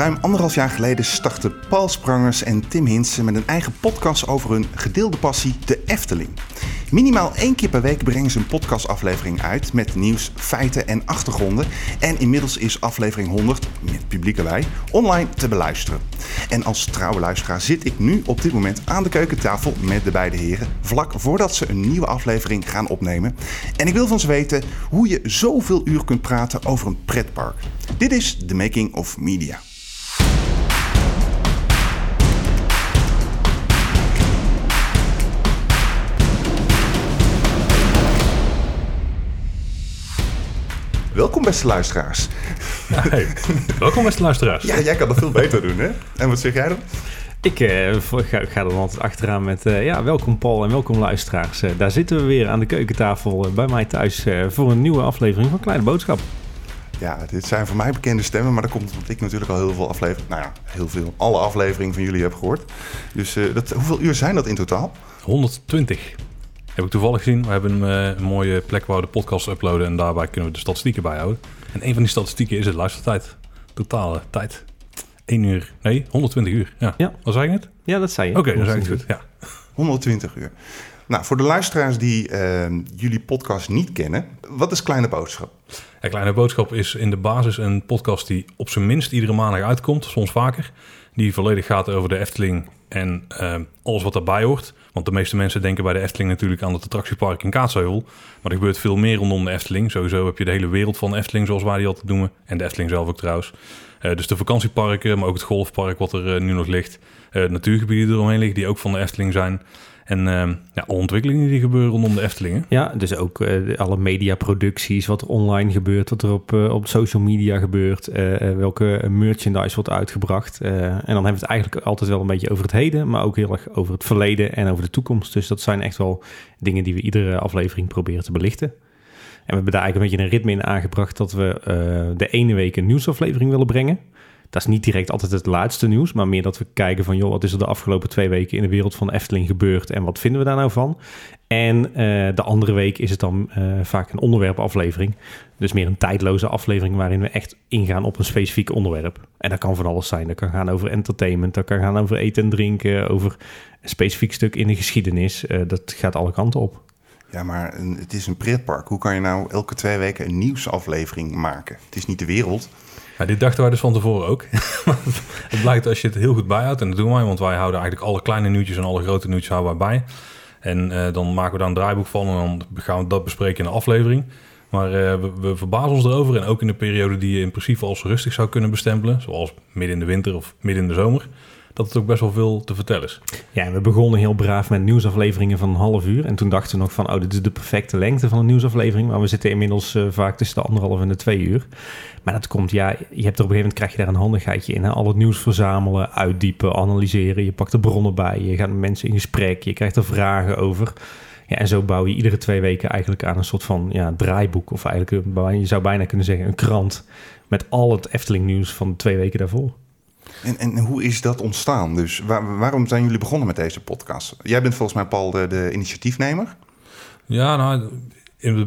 Ruim anderhalf jaar geleden startten Paul Sprangers en Tim Hinsen met een eigen podcast over hun gedeelde passie, de Efteling. Minimaal één keer per week brengen ze een podcastaflevering uit met nieuws, feiten en achtergronden. En inmiddels is aflevering 100, met publiek erbij, online te beluisteren. En als trouwe luisteraar zit ik nu op dit moment aan de keukentafel met de beide heren, vlak voordat ze een nieuwe aflevering gaan opnemen. En ik wil van ze weten hoe je zoveel uur kunt praten over een pretpark. Dit is The Making of Media. Welkom beste luisteraars. Hey, welkom beste luisteraars. Ja, jij kan dat veel beter doen hè? En wat zeg jij dan? Ik eh, ga, ga er altijd achteraan met eh, ja, welkom Paul en welkom luisteraars. Eh, daar zitten we weer aan de keukentafel bij mij thuis voor een nieuwe aflevering van Kleine Boodschap. Ja, dit zijn voor mij bekende stemmen, maar dat komt omdat ik natuurlijk al heel veel afleveringen, nou ja, heel veel, alle afleveringen van jullie heb gehoord. Dus dat, hoeveel uur zijn dat in totaal? 120 heb ik toevallig gezien. We hebben een, een mooie plek waar we de podcast uploaden en daarbij kunnen we de statistieken bijhouden. En een van die statistieken is het luistertijd. Totale tijd. 1 uur, nee, 120 uur. Ja, Ja. was ik het? Ja, dat zei je. Oké, dan zei ik het goed. Ja. 120 uur. Nou, voor de luisteraars die eh, jullie podcast niet kennen, wat is Kleine Boodschap? Ja, Kleine Boodschap is in de basis een podcast die op zijn minst iedere maandag uitkomt, soms vaker. Die volledig gaat over de Efteling en eh, alles wat daarbij hoort. Want de meeste mensen denken bij de Efteling natuurlijk aan het attractiepark in Kaatsheuvel. Maar er gebeurt veel meer rondom de Efteling. Sowieso heb je de hele wereld van de Efteling, zoals wij die altijd noemen. En de Efteling zelf ook trouwens. Eh, dus de vakantieparken, maar ook het golfpark wat er eh, nu nog ligt. Eh, natuurgebieden eromheen liggen, die ook van de Efteling zijn. En eh, ja, ontwikkelingen die gebeuren rondom de Eftelingen. Ja, dus ook de- alle mediaproducties, wat er online gebeurt, wat er op, eh, op social media gebeurt, eh, welke merchandise wordt uitgebracht. En dan hebben we het eigenlijk altijd wel een beetje over het heden, maar ook heel erg over het verleden en over de toekomst. Dus dat zijn echt wel dingen die we iedere aflevering proberen te belichten. En we hebben daar eigenlijk een beetje een ritme in aangebracht dat we de ene week een nieuwsaflevering willen brengen. Dat is niet direct altijd het laatste nieuws, maar meer dat we kijken van, joh, wat is er de afgelopen twee weken in de wereld van Efteling gebeurd en wat vinden we daar nou van? En eh, de andere week is het dan eh, vaak een onderwerpaflevering. Dus meer een tijdloze aflevering waarin we echt ingaan op een specifiek onderwerp. En dat kan van alles zijn. Dat kan gaan over entertainment, dat kan gaan over eten en drinken, over een specifiek stuk in de geschiedenis. Eh, dat gaat alle kanten op. Ja, maar het is een pretpark. Hoe kan je nou elke twee weken een nieuwsaflevering maken? Het is niet de wereld. Dit dachten wij dus van tevoren ook. het blijkt als je het heel goed bijhoudt, en dat doen wij, want wij houden eigenlijk alle kleine nieuwtjes en alle grote nieuwtjes houden bij. En eh, dan maken we daar een draaiboek van en dan gaan we dat bespreken in de aflevering. Maar eh, we, we verbazen ons erover en ook in de periode die je in principe als rustig zou kunnen bestempelen, zoals midden in de winter of midden in de zomer, dat het ook best wel veel te vertellen is. Ja, we begonnen heel braaf met nieuwsafleveringen van een half uur. En toen dachten we nog van, oh, dit is de perfecte lengte van een nieuwsaflevering. Maar we zitten inmiddels eh, vaak tussen de anderhalf en de twee uur. Maar dat komt, ja, je hebt er op een gegeven moment krijg je daar een handigheidje in. Hè? Al het nieuws verzamelen, uitdiepen, analyseren. Je pakt de bronnen bij, je gaat met mensen in gesprek, je krijgt er vragen over. Ja, en zo bouw je iedere twee weken eigenlijk aan een soort van ja, draaiboek. Of eigenlijk, een- je zou bijna kunnen zeggen, een krant. Met al het Efteling nieuws van de twee weken daarvoor. En, en hoe is dat ontstaan? Dus waar- waarom zijn jullie begonnen met deze podcast? Jij bent volgens mij, Paul, de, de initiatiefnemer. Ja, nou,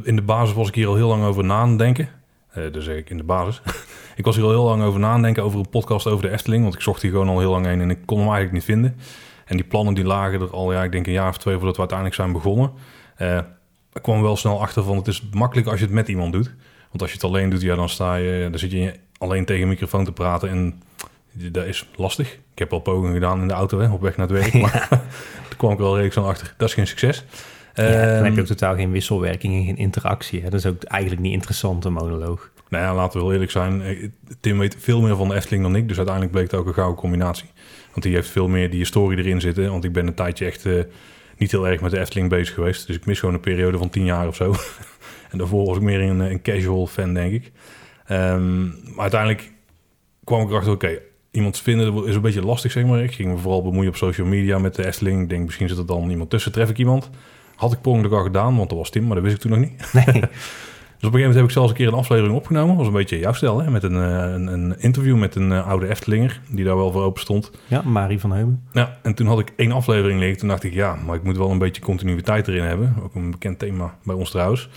in de, basis was ik hier al heel lang over na aan het denken. Eh dus ik in de basis. ik was hier al heel lang over na aan het denken over een podcast over de Efteling. Want ik zocht hier gewoon al heel lang heen en ik kon hem eigenlijk niet vinden. En die plannen die lagen er al, ja, ik denk een jaar of twee voordat we uiteindelijk zijn begonnen. Eh ik kwam wel snel achter van het is makkelijk als je het met iemand doet. Want als je het alleen doet, ja, dan sta je, dan zit je alleen tegen een microfoon te praten en dat is lastig. Ik heb al pogingen gedaan in de auto hè, op weg naar het werk, maar toen kwam ik wel redelijk snel achter. Dat is geen succes. Ja, dan heb Ehm, je ook totaal geen wisselwerking en geen interactie. Hè? Dat is ook eigenlijk niet interessant, een monoloog. Nou ja, laten we heel eerlijk zijn. Eh, Tim weet veel meer van de Efteling dan ik. Dus uiteindelijk bleek het ook een gouden combinatie. Want die heeft veel meer die historie erin zitten. Want ik ben een tijdje echt eh, niet heel erg met de Efteling bezig geweest. Dus ik mis gewoon een periode van tien jaar of zo. en daarvoor was ik meer een, een casual fan, denk ik. Ehm, maar uiteindelijk kwam ik erachter, oké, iemand vinden is een beetje lastig, zeg maar. Ik ging me vooral bemoeien op social media met de Efteling. Ik denk, misschien zit er dan iemand tussen. Tref ik iemand? Had ik per ongeluk al gedaan, want dat was Tim, maar dat wist ik toen nog niet. Nee. Dus op een gegeven moment heb ik zelfs een keer een aflevering opgenomen. was een beetje jouw stijl, hè? Met een, eh, een, een interview met een eh, oude Eftelinger. Die daar wel voor open stond. Ja, Marie van Heumen. Ja, en toen had ik één aflevering liggen. Toen dacht ik, ja, maar ik moet wel een beetje continuïteit erin hebben. Ook een bekend thema bij ons trouwens.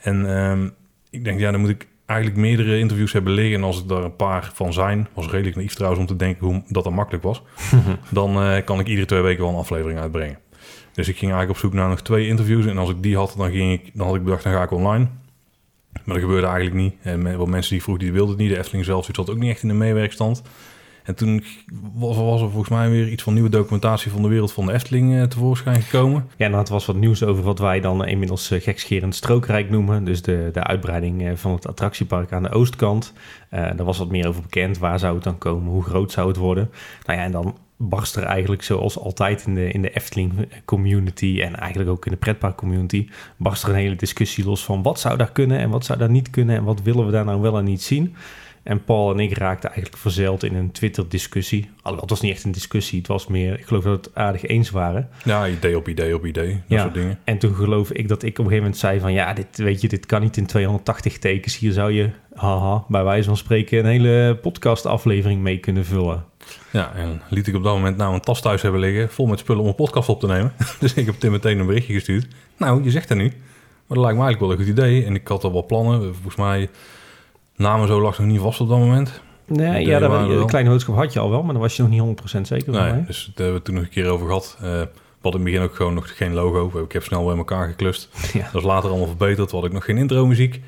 En ehm, ik denk, ja, dan moet ik eigenlijk meerdere interviews hebben liggen... en als er daar een paar van zijn... was redelijk naïef trouwens om te denken hoe dat dat makkelijk was... dan eh, kan ik iedere twee weken wel een aflevering uitbrengen. Dus ik ging eigenlijk op zoek naar nog twee interviews... en als ik die had, dan, ging ik, dan had ik bedacht, dan ga ik online... Maar dat gebeurde eigenlijk niet. En wat mensen die vroegen, die wilden het niet. De Efteling zelf die zat ook niet echt in de meewerkstand. En toen was, er volgens mij weer iets van nieuwe documentatie van de wereld van de Efteling eh, tevoorschijn gekomen. Ja, en er was wat nieuws over wat wij dan inmiddels eh, gekscherend strookrijk noemen. Dus de, de uitbreiding eh, van het attractiepark aan de oostkant. Daar was wat meer over bekend. Waar zou het dan komen? Hoe groot zou het worden? Nou ja, en dan barst er eigenlijk zoals altijd in de, in de Efteling community... en eigenlijk ook in de pretpark community... barst er een hele discussie los van wat zou daar kunnen en wat zou daar niet kunnen... en wat willen we daar nou wel en niet zien... En Paul en ik raakten eigenlijk verzeild in een Twitter-discussie. Alhoewel, het was niet echt een discussie. Het was meer, ik geloof dat we het aardig eens waren. Ja, idee op idee op idee. Dat Ja. soort dingen. En toen geloof ik dat ik op een gegeven moment zei van... ja, dit, weet je, dit kan niet in 280 tekens. Hier zou je, haha, bij wijze van spreken... een hele podcastaflevering mee kunnen vullen. Ja, en liet ik op dat moment nou een tas thuis hebben liggen... vol met spullen om een podcast op te nemen. dus ik heb Tim meteen een berichtje gestuurd. Nou, je zegt het nu. Maar dat lijkt me eigenlijk wel een goed idee. En ik had al wat plannen. Volgens mij, namen zo lag nog niet vast op dat moment. Nee, ja, er een kleine boodschap had je al wel... maar daar was je nog niet 100% zeker van. Nee, dus daar hebben we toen nog een keer over gehad. Eh, we hadden in het begin ook gewoon nog geen logo. Ik heb snel bij elkaar geklust. Ja. Dat is later allemaal verbeterd. We hadden ook nog geen intro-muziek.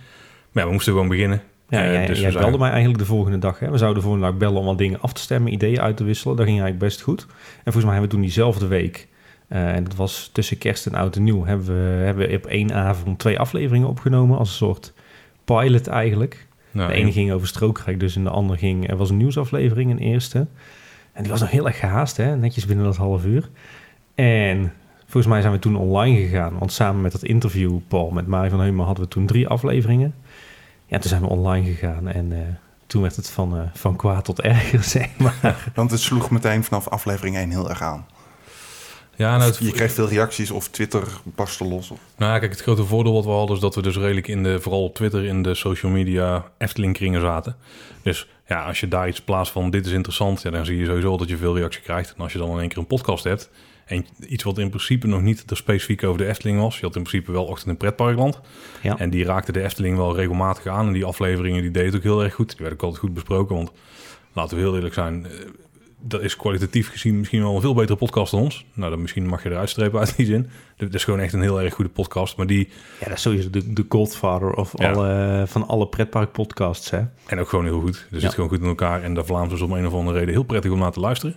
Maar ja, we moesten gewoon beginnen. Ja, Eh, jij, dus jij belde mij eigenlijk de volgende dag. Hè? We zouden de volgende dag bellen om wat dingen af te stemmen, ideeën uit te wisselen. Dat ging eigenlijk best goed. En volgens mij hebben we toen diezelfde week, eh, en dat was tussen kerst en oud en nieuw, hebben we, hebben we op één avond twee afleveringen opgenomen als een soort pilot eigenlijk. Nou, de ene ging over strookrijk, dus en de andere ging, er was een nieuwsaflevering, een eerste. En die was nog heel erg gehaast, hè? netjes binnen dat half uur. En volgens mij zijn we toen online gegaan, want samen met dat interview, Paul, met Marie van Heumen, hadden we toen drie afleveringen. Ja, toen zijn we online gegaan en eh, toen werd het van, eh, van kwaad tot erger, zeg maar. Want het sloeg meteen vanaf aflevering 1 heel erg aan. Ja, nou, het, Je kreeg veel reacties of Twitter barstte los. Of... nou ja, kijk, het grote voordeel wat we hadden... is dat we dus redelijk in de, vooral op Twitter... in de social media Efteling-kringen zaten. Dus ja, als je daar iets plaatst van dit is interessant... Ja, dan zie je sowieso dat je veel reactie krijgt. En als je dan in één keer een podcast hebt... en iets wat in principe nog niet er specifiek over de Efteling was... je had in principe wel Ochtend in Pretparkland... Ja. En die raakte de Efteling wel regelmatig aan. En die afleveringen die deden het ook heel erg goed. Die werden ook altijd goed besproken. Want laten we heel eerlijk zijn, eh, dat is kwalitatief gezien misschien wel een veel betere podcast dan ons. Nou, dan misschien mag je eruit strepen uit die zin. Dit is gewoon echt een heel erg goede podcast. Maar die, Ja, dat is sowieso de, de godfather of Ja. alle, van alle pretparkpodcasts, hè? en ook gewoon heel goed. Er Ja. zit gewoon goed in elkaar. En de Vlaams is om een of andere reden heel prettig om naar te luisteren.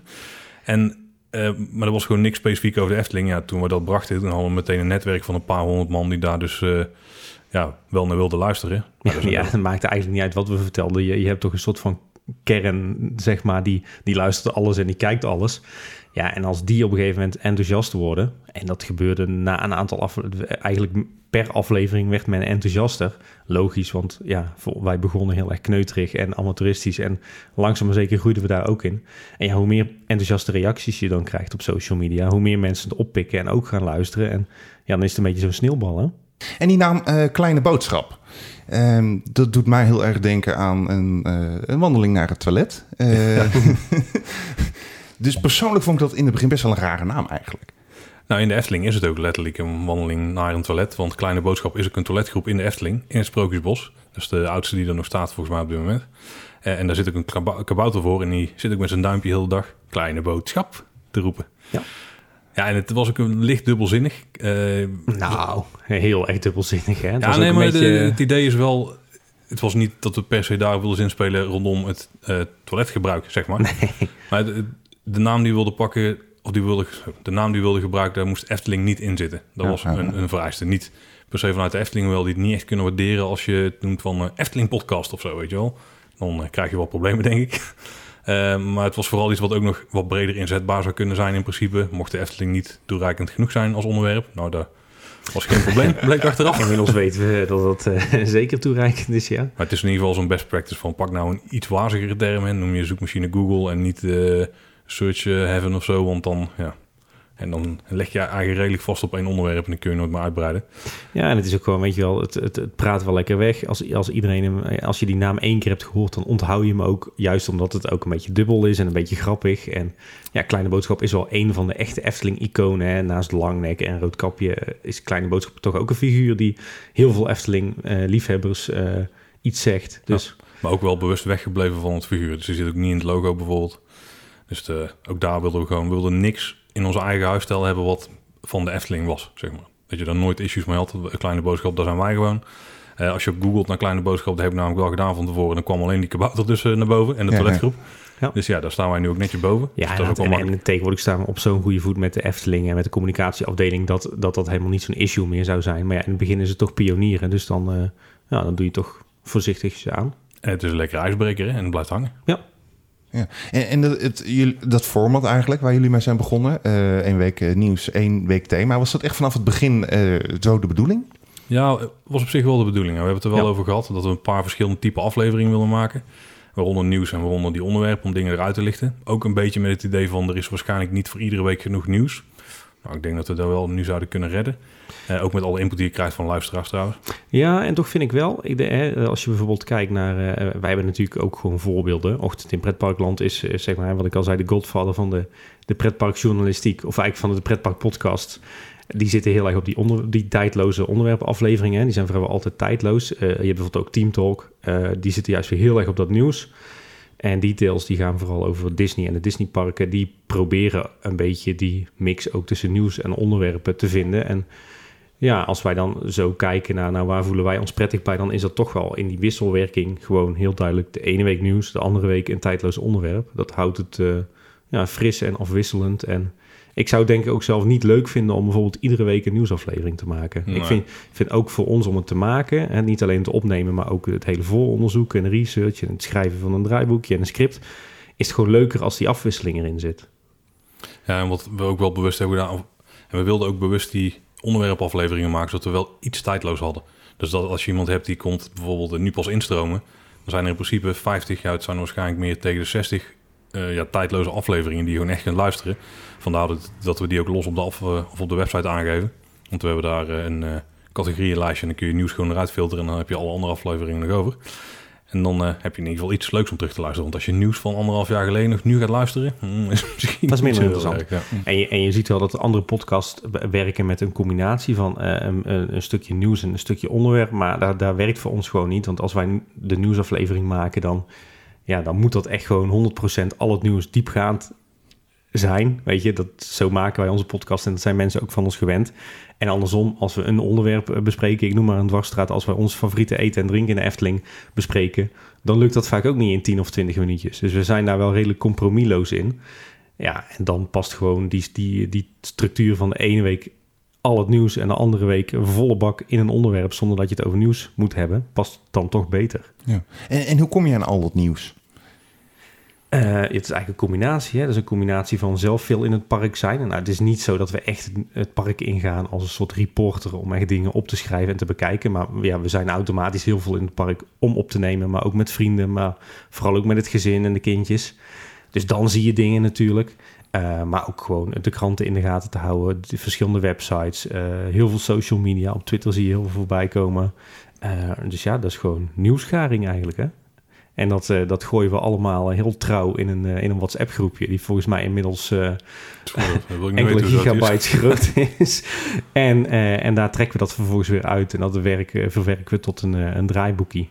En, eh, maar er was gewoon niks specifiek over de Efteling. Ja, toen we dat brachten, toen hadden we meteen een netwerk van een paar honderd man... die daar dus eh, ja, wel naar wilden luisteren. Maar Ja, dat ja, maakte eigenlijk niet uit wat we vertelden. Je, je hebt toch een soort van kern, zeg maar, die, die luistert alles en die kijkt alles. Ja, en als die op een gegeven moment enthousiast worden, en dat gebeurde na een aantal af, eigenlijk per aflevering werd men enthousiaster. Logisch, want ja, wij begonnen heel erg kneuterig en amateuristisch en langzaam maar zeker groeiden we daar ook in. En ja, hoe meer enthousiaste reacties je dan krijgt op social media, hoe meer mensen het oppikken en ook gaan luisteren. En ja, dan is het een beetje zo'n sneeuwbal, hè? En die naam eh, Kleine Boodschap. Ehm, dat doet mij heel erg denken aan een, eh, een wandeling naar het toilet. Eh, dus persoonlijk vond ik dat in het begin best wel een rare naam eigenlijk. Nou, in de Efteling is het ook letterlijk een wandeling naar een toilet. Want Kleine Boodschap is ook een toiletgroep in de Efteling, in het Sprookjesbos. Dat is de oudste die er nog staat volgens mij op dit moment. Eh, en daar zit ook een kabouter voor en die zit ook met zijn duimpje heel de dag Kleine Boodschap te roepen. Ja. Ja, en het was ook een licht dubbelzinnig. Eh, Nou, heel erg dubbelzinnig, hè? Het ja, was nee, maar de- beetje- het idee is wel... Het was niet dat we per se daar wilden inspelen rondom het eh, toiletgebruik, zeg maar. Maar de, de naam die we wilden pakken, of die wilde, de naam die we wilden gebruiken, daar moest Efteling niet in zitten. Dat Ja. was een, een vereiste. Niet per se vanuit de Efteling wel, die het niet echt kunnen waarderen als je het noemt van eh, Efteling podcast of zo, weet je wel. Dan krijg je wel problemen, denk ik. Eh, maar het was vooral iets wat ook nog wat breder inzetbaar zou kunnen zijn in principe. Mocht de Efteling niet toereikend genoeg zijn als onderwerp. Nou, daar was geen probleem, bleek achteraf. Inmiddels weten we dat dat eh, zeker toereikend is, ja. Maar het is in ieder geval zo'n best practice van pak nou een iets wazigere term en noem je zoekmachine Google en niet eh, search eh, heaven of zo, want dan ja. En dan leg je eigenlijk redelijk vast op één onderwerp en dan kun je nooit meer uitbreiden. Ja, en het is ook gewoon, weet je wel, het, het, het praat wel lekker weg. Als, als, iedereen hem, als je die naam één keer hebt gehoord, dan onthoud je hem ook. Juist omdat het ook een beetje dubbel is en een beetje grappig. En ja, Kleine Boodschap is wel een van de echte Efteling-iconen. Naast Langnek en Roodkapje eh, is Kleine Boodschap toch ook een figuur die heel veel Efteling-liefhebbers iets zegt. Dus Maar ook wel bewust weggebleven van het figuur. Dus die zit ook niet in het logo bijvoorbeeld. Dus de, ook daar wilden we gewoon, we wilden niks in onze eigen huisstijl hebben wat van de Efteling was, zeg maar. Dat je daar nooit issues mee had. Een kleine boodschap, daar zijn wij gewoon. Eh, als je op googelt naar kleine boodschap, dat heb ik namelijk wel gedaan van tevoren. Dan kwam alleen die kabouter dus naar boven en de toiletgroep. Ja. Dus ja, daar staan wij nu ook netjes boven. ja, dus dat is ook en, wel en, tegenwoordig staan we op zo'n goede voet met de Efteling en met de communicatieafdeling dat dat, dat helemaal niet zo'n issue meer zou zijn. Maar ja, in het begin is het toch pionieren, dus dan, eh, ja, dan doe je toch voorzichtig aan. En het is een lekkere ijsbreker hè, en het blijft hangen. Ja. En, en dat, het, jullie- dat format eigenlijk, waar jullie mee zijn begonnen, eh één week eh, nieuws, één week thema, was dat echt vanaf het begin eh, zo de bedoeling? Ja, was op zich wel de bedoeling. We hebben het er wel Ja. over gehad dat we een paar verschillende type afleveringen willen maken. Waaronder nieuws en waaronder die onderwerpen om dingen eruit te lichten. Ook een beetje met het idee van er is waarschijnlijk niet voor iedere week genoeg nieuws. Nou, ik denk dat we dat wel nu zouden kunnen redden. Eh, ook met alle input die je krijgt van luisteraars trouwens. Ja, en toch vind ik wel, ik, de, hè, als je bijvoorbeeld kijkt naar, eh, wij hebben natuurlijk ook gewoon voorbeelden. Ochtend in pretparkland is, eh, zeg maar, wat ik al zei, de godfather van de, de pretparkjournalistiek, of eigenlijk van de pretparkpodcast. Die zitten heel erg op die, onder, die tijdloze onderwerpenafleveringen. hè. Die zijn vrijwel altijd tijdloos. Eh, je hebt bijvoorbeeld ook Team Talk. eh, die zitten juist weer heel erg op dat nieuws. En details die gaan vooral over Disney en de Disneyparken. Die proberen een beetje die mix ook tussen nieuws en onderwerpen te vinden. En ja, als wij dan zo kijken naar, naar waar voelen wij ons prettig bij, dan is dat toch wel in die wisselwerking gewoon heel duidelijk de ene week nieuws, de andere week een tijdloos onderwerp. Dat houdt het eh, ja, fris en afwisselend. En ik zou het denk ik ook zelf niet leuk vinden om bijvoorbeeld iedere week een nieuwsaflevering te maken. Nee. Ik vind, vind ook voor ons om het te maken, en niet alleen te opnemen, maar ook het hele vooronderzoek en research en het schrijven van een draaiboekje en een script, is het gewoon leuker als die afwisseling erin zit. Ja, en wat we ook wel bewust hebben gedaan. En we wilden ook bewust die onderwerpafleveringen maken, zodat we wel iets tijdloos hadden. Dus dat als je iemand hebt die komt bijvoorbeeld nu pas instromen, dan zijn er in principe 50, ja, het zijn waarschijnlijk meer tegen de 60 eh, ja, tijdloze afleveringen die je gewoon echt kunt luisteren. Vandaar dat, dat we die ook los op de, af, eh, of op de website aangeven. Want we hebben daar eh, een categorieënlijstje en dan kun je nieuws gewoon eruit filteren en dan heb je alle andere afleveringen nog over. En dan heb je in ieder geval iets leuks om terug te luisteren. Want als je nieuws van anderhalf jaar geleden nog nu gaat luisteren, hmm, is misschien Dat is minder interessant. erg, ja. En je, en je ziet wel dat de andere podcasts werken met een combinatie van een, een, een stukje nieuws en een stukje onderwerp. Maar daar, daar werkt voor ons gewoon niet. Want als wij de nieuwsaflevering maken, dan, ja, dan moet dat echt gewoon 100% al het nieuws diepgaand zijn. Weet je, dat, zo maken wij onze podcast en dat zijn mensen ook van ons gewend. En andersom, als we een onderwerp eh, bespreken, ik noem maar een dwarsstraat, als wij ons favoriete eten en drinken in de Efteling bespreken, dan lukt dat vaak ook niet in 10 of 20 minuutjes. Dus we zijn daar wel redelijk compromisloos in. Ja, en dan past gewoon die, die, die structuur van de ene week al het nieuws en de andere week volle bak in een onderwerp zonder dat je het over nieuws moet hebben, past dan toch beter. Ja. En, en hoe kom je aan al dat nieuws? Eh, het is eigenlijk een combinatie. Hè? Dat is een combinatie van zelf veel in het park zijn. En nou, het is niet zo dat we echt het- het park ingaan als een soort reporter om echt dingen op te schrijven en te bekijken. Maar ja, we zijn automatisch heel veel in het park om op te nemen, maar ook met vrienden, maar vooral ook met het gezin en de kindjes. Dus dan zie je dingen natuurlijk. Eh, maar ook gewoon de kranten in de gaten te houden, de verschillende websites, eh, heel veel social media. Op Twitter zie je heel veel voorbij komen. Eh, dus ja, dat is gewoon nieuwsgaring eigenlijk, hè? En dat, dat gooien we allemaal heel trouw in een, in een WhatsApp-groepje, die volgens mij inmiddels enkele gigabytes groot is. En, en daar trekken we dat vervolgens weer uit en dat werken, verwerken we tot een, een draaiboekie.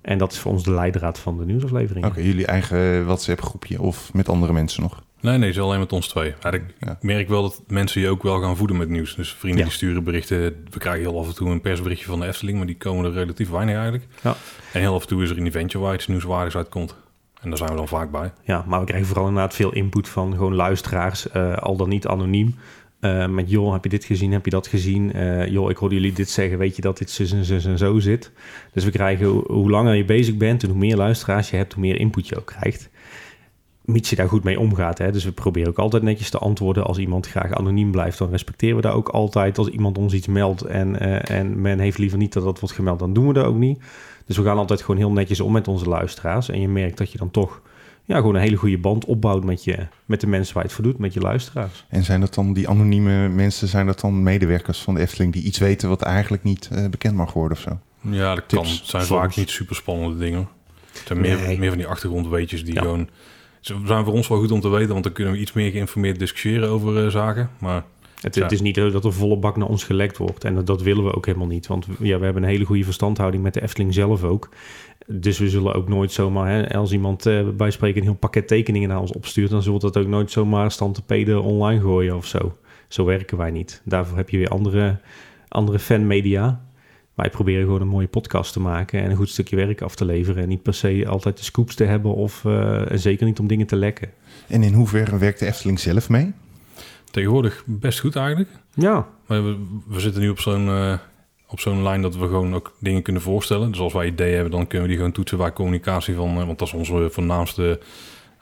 En dat is voor ons de leidraad van de nieuwsaflevering. Oké, jullie eigen WhatsApp groepje of met andere mensen nog? Nee, nee, het is alleen met ons twee. Ja, ik Ja. merk wel dat mensen je ook wel gaan voeden met nieuws. Dus vrienden Ja. die sturen berichten. We krijgen heel af en toe een persberichtje van de Efteling, maar die komen er relatief weinig eigenlijk. Ja. En heel af en toe is er een eventje waar iets nieuwswaardigs uitkomt. En daar zijn we dan vaak bij. Ja, maar we krijgen vooral inderdaad veel input van gewoon luisteraars, eh, al dan niet anoniem. Eh, met joh, heb je dit gezien, heb je dat gezien? Eh, joh, ik hoorde jullie dit zeggen, weet je dat dit zus en zus en zo zit? Dus we krijgen, hoe langer je bezig bent en hoe meer luisteraars je hebt, hoe meer input je ook krijgt. Mits je daar goed mee omgaat. Hè? Dus we proberen ook altijd netjes te antwoorden. Als iemand graag anoniem blijft, dan respecteren we dat ook altijd. Als iemand ons iets meldt en, eh, en men heeft liever niet dat dat wordt gemeld, dan doen we dat ook niet. Dus we gaan altijd gewoon heel netjes om met onze luisteraars. En je merkt dat je dan toch ja, gewoon een hele goede band opbouwt met, je, met de mensen waar je het voor doet, met je luisteraars. En zijn dat dan die anonieme mensen, zijn dat dan medewerkers van de Efteling die iets weten wat eigenlijk niet eh, bekend mag worden of zo? Ja, dat kan. Het zijn soms. vaak niet super spannende dingen. Het zijn meer, Nee. meer van die achtergrondweetjes die Ja. gewoon... Ze zijn voor ons wel goed om te weten, want dan kunnen we iets meer geïnformeerd discussiëren over eh, zaken. Maar Het, Ja. het is niet dat er volle bak naar ons gelekt wordt. En dat, dat willen we ook helemaal niet. Want ja, we hebben een hele goede verstandhouding met de Efteling zelf ook. Dus we zullen ook nooit zomaar, hè, als iemand eh, bij spreken een heel pakket tekeningen naar ons opstuurt, dan zullen we dat ook nooit zomaar stand te peden online gooien of zo. Zo werken wij niet. Daarvoor heb je weer andere, andere fanmedia. Wij proberen gewoon een mooie podcast te maken en een goed stukje werk af te leveren. En niet per se altijd de scoops te hebben of eh, en zeker niet om dingen te lekken. En in hoeverre werkt de Efteling zelf mee? Tegenwoordig best goed eigenlijk. Ja, Maar we, we zitten nu op zo'n eh, op zo'n lijn dat we gewoon ook dingen kunnen voorstellen. Dus als wij ideeën hebben, dan kunnen we die gewoon toetsen waar communicatie van... eh, want dat is onze voornaamste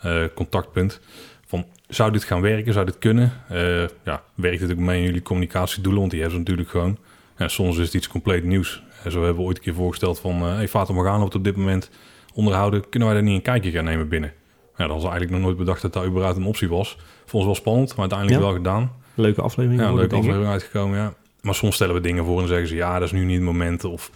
eh, contactpunt. Van, zou dit gaan werken? Zou dit kunnen? Eh, ja, werkt het ook mee in jullie communicatiedoelen? Want die hebben ze natuurlijk gewoon. Ja, soms is het iets compleet nieuws. En zo hebben we ooit een keer voorgesteld van... eh hey, Fata Morgana wordt op dit moment onderhouden. Kunnen wij daar niet een kijkje gaan nemen binnen? Ja, dat was eigenlijk nog nooit bedacht dat dat überhaupt een optie was. Vond ons wel spannend, maar uiteindelijk Ja. wel gedaan. leuke aflevering. Ja, leuke aflevering uitgekomen, ja. Maar soms stellen we dingen voor en zeggen ze... ja, dat is nu niet het moment. Of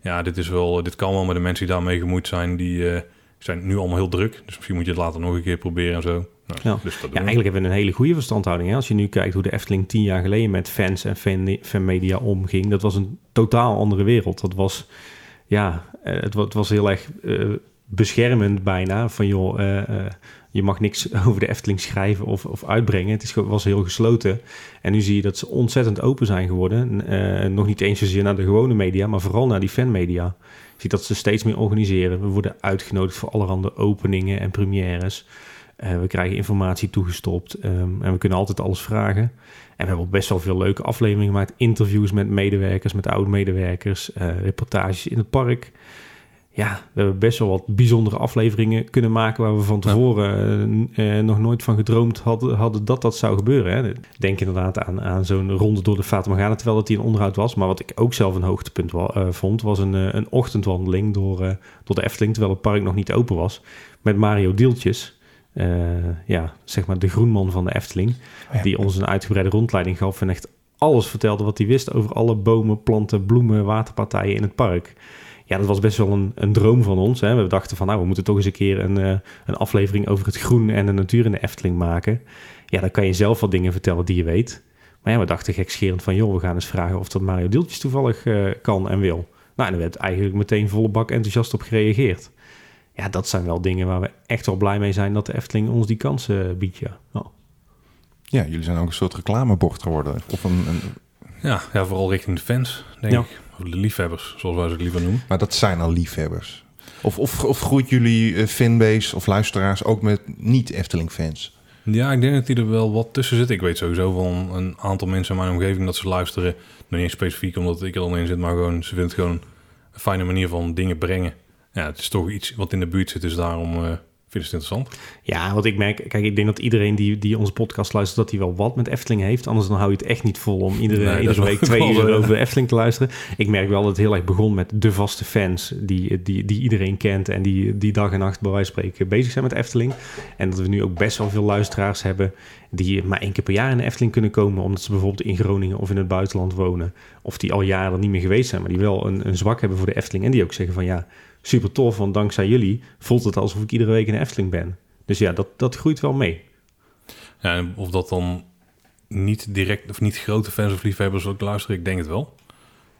ja, dit, is wel, dit kan wel, maar de mensen die daarmee gemoeid zijn... die eh, zijn nu allemaal heel druk. Dus misschien moet je het later nog een keer proberen en zo. Nou, Ja. Dus Ja, eigenlijk hebben we een hele goede verstandhouding. Hè? Als je nu kijkt hoe de Efteling tien jaar geleden met fans en fan, fanmedia omging, dat was een totaal andere wereld. Dat was, ja, eh, het, het was heel erg eh, beschermend bijna. Van joh, eh, je mag niks over de Efteling schrijven of, of uitbrengen. Het is, was heel gesloten. En nu zie je dat ze ontzettend open zijn geworden. Nog niet eens zozeer naar de gewone media, maar vooral naar die fanmedia. Je ziet dat ze steeds meer organiseren. We worden uitgenodigd voor allerhande openingen en premières. Eh, we krijgen informatie toegestopt ehm, en we kunnen altijd alles vragen. En we hebben best wel veel leuke afleveringen gemaakt. Interviews met medewerkers, met oud-medewerkers, eh, reportages in het park. Ja, we hebben best wel wat bijzondere afleveringen kunnen maken... waar we van tevoren eh, nog nooit van gedroomd hadden, hadden dat dat zou gebeuren. Hè. Denk inderdaad aan, aan zo'n ronde door de Fata Morgana... terwijl het die een onderhoud was. Maar wat ik ook zelf een hoogtepunt vond... was een, een ochtendwandeling door, door de Efteling... terwijl het park nog niet open was... met Mario Dieltjes... Eh, ja, zeg maar de groenman van de Efteling... Oh ja. die ons een uitgebreide rondleiding gaf... en echt alles vertelde wat hij wist over alle bomen, planten, bloemen, waterpartijen in het park. Ja, dat was best wel een, een droom van ons. Hè. We dachten van, nou, we moeten toch eens een keer een, eh, een aflevering over het groen en de natuur in de Efteling maken. Ja, dan kan je zelf wat dingen vertellen die je weet. Maar ja, we dachten gekscherend van, joh, we gaan eens vragen of dat Mario Deeltjes toevallig eh, kan en wil. Nou, en er werd eigenlijk meteen volle bak enthousiast op gereageerd. Ja, dat zijn wel dingen waar we echt wel blij mee zijn dat de Efteling ons die kans eh, biedt, ja. Ja. Ja, jullie zijn ook een soort reclamebord geworden. Of een, een, Ja, ja, vooral richting de fans, denk Ja. ik. Of de liefhebbers, zoals wij ze het liever noemen. maar dat zijn al liefhebbers. Of, of, of groeit jullie eh, fanbase of luisteraars ook met niet-Efteling-fans? Ja, ik denk dat die er wel wat tussen zit. Ik weet sowieso van een aantal mensen in mijn omgeving dat ze luisteren. Nog niet eens specifiek omdat ik er dan in zit, maar gewoon, ze vinden het gewoon een fijne manier van dingen brengen. Ja, het is toch iets wat in de buurt zit, dus daarom eh vinden ze het interessant. Ja, wat ik merk, kijk, ik denk dat iedereen die, die onze podcast luistert, dat hij wel wat met Efteling heeft. Anders dan hou je het echt niet vol om iedere, Nee, iedere week twee uur over de Efteling te luisteren. Ik merk wel dat het heel erg begon met de vaste fans die, die, die iedereen kent en die, die dag en nacht bij wijze van spreken bezig zijn met Efteling. En dat we nu ook best wel veel luisteraars hebben die maar één keer per jaar in de Efteling kunnen komen, omdat ze bijvoorbeeld in Groningen of in het buitenland wonen. Of die al jaren niet meer geweest zijn, maar die wel een, een zwak hebben voor de Efteling. En die ook zeggen van ja, super tof, want dankzij jullie voelt het alsof ik iedere week in Efteling ben. Dus ja, dat, dat groeit wel mee. Ja, of dat dan niet direct of niet grote fans of liefhebbers ook luisteren, ik denk het wel.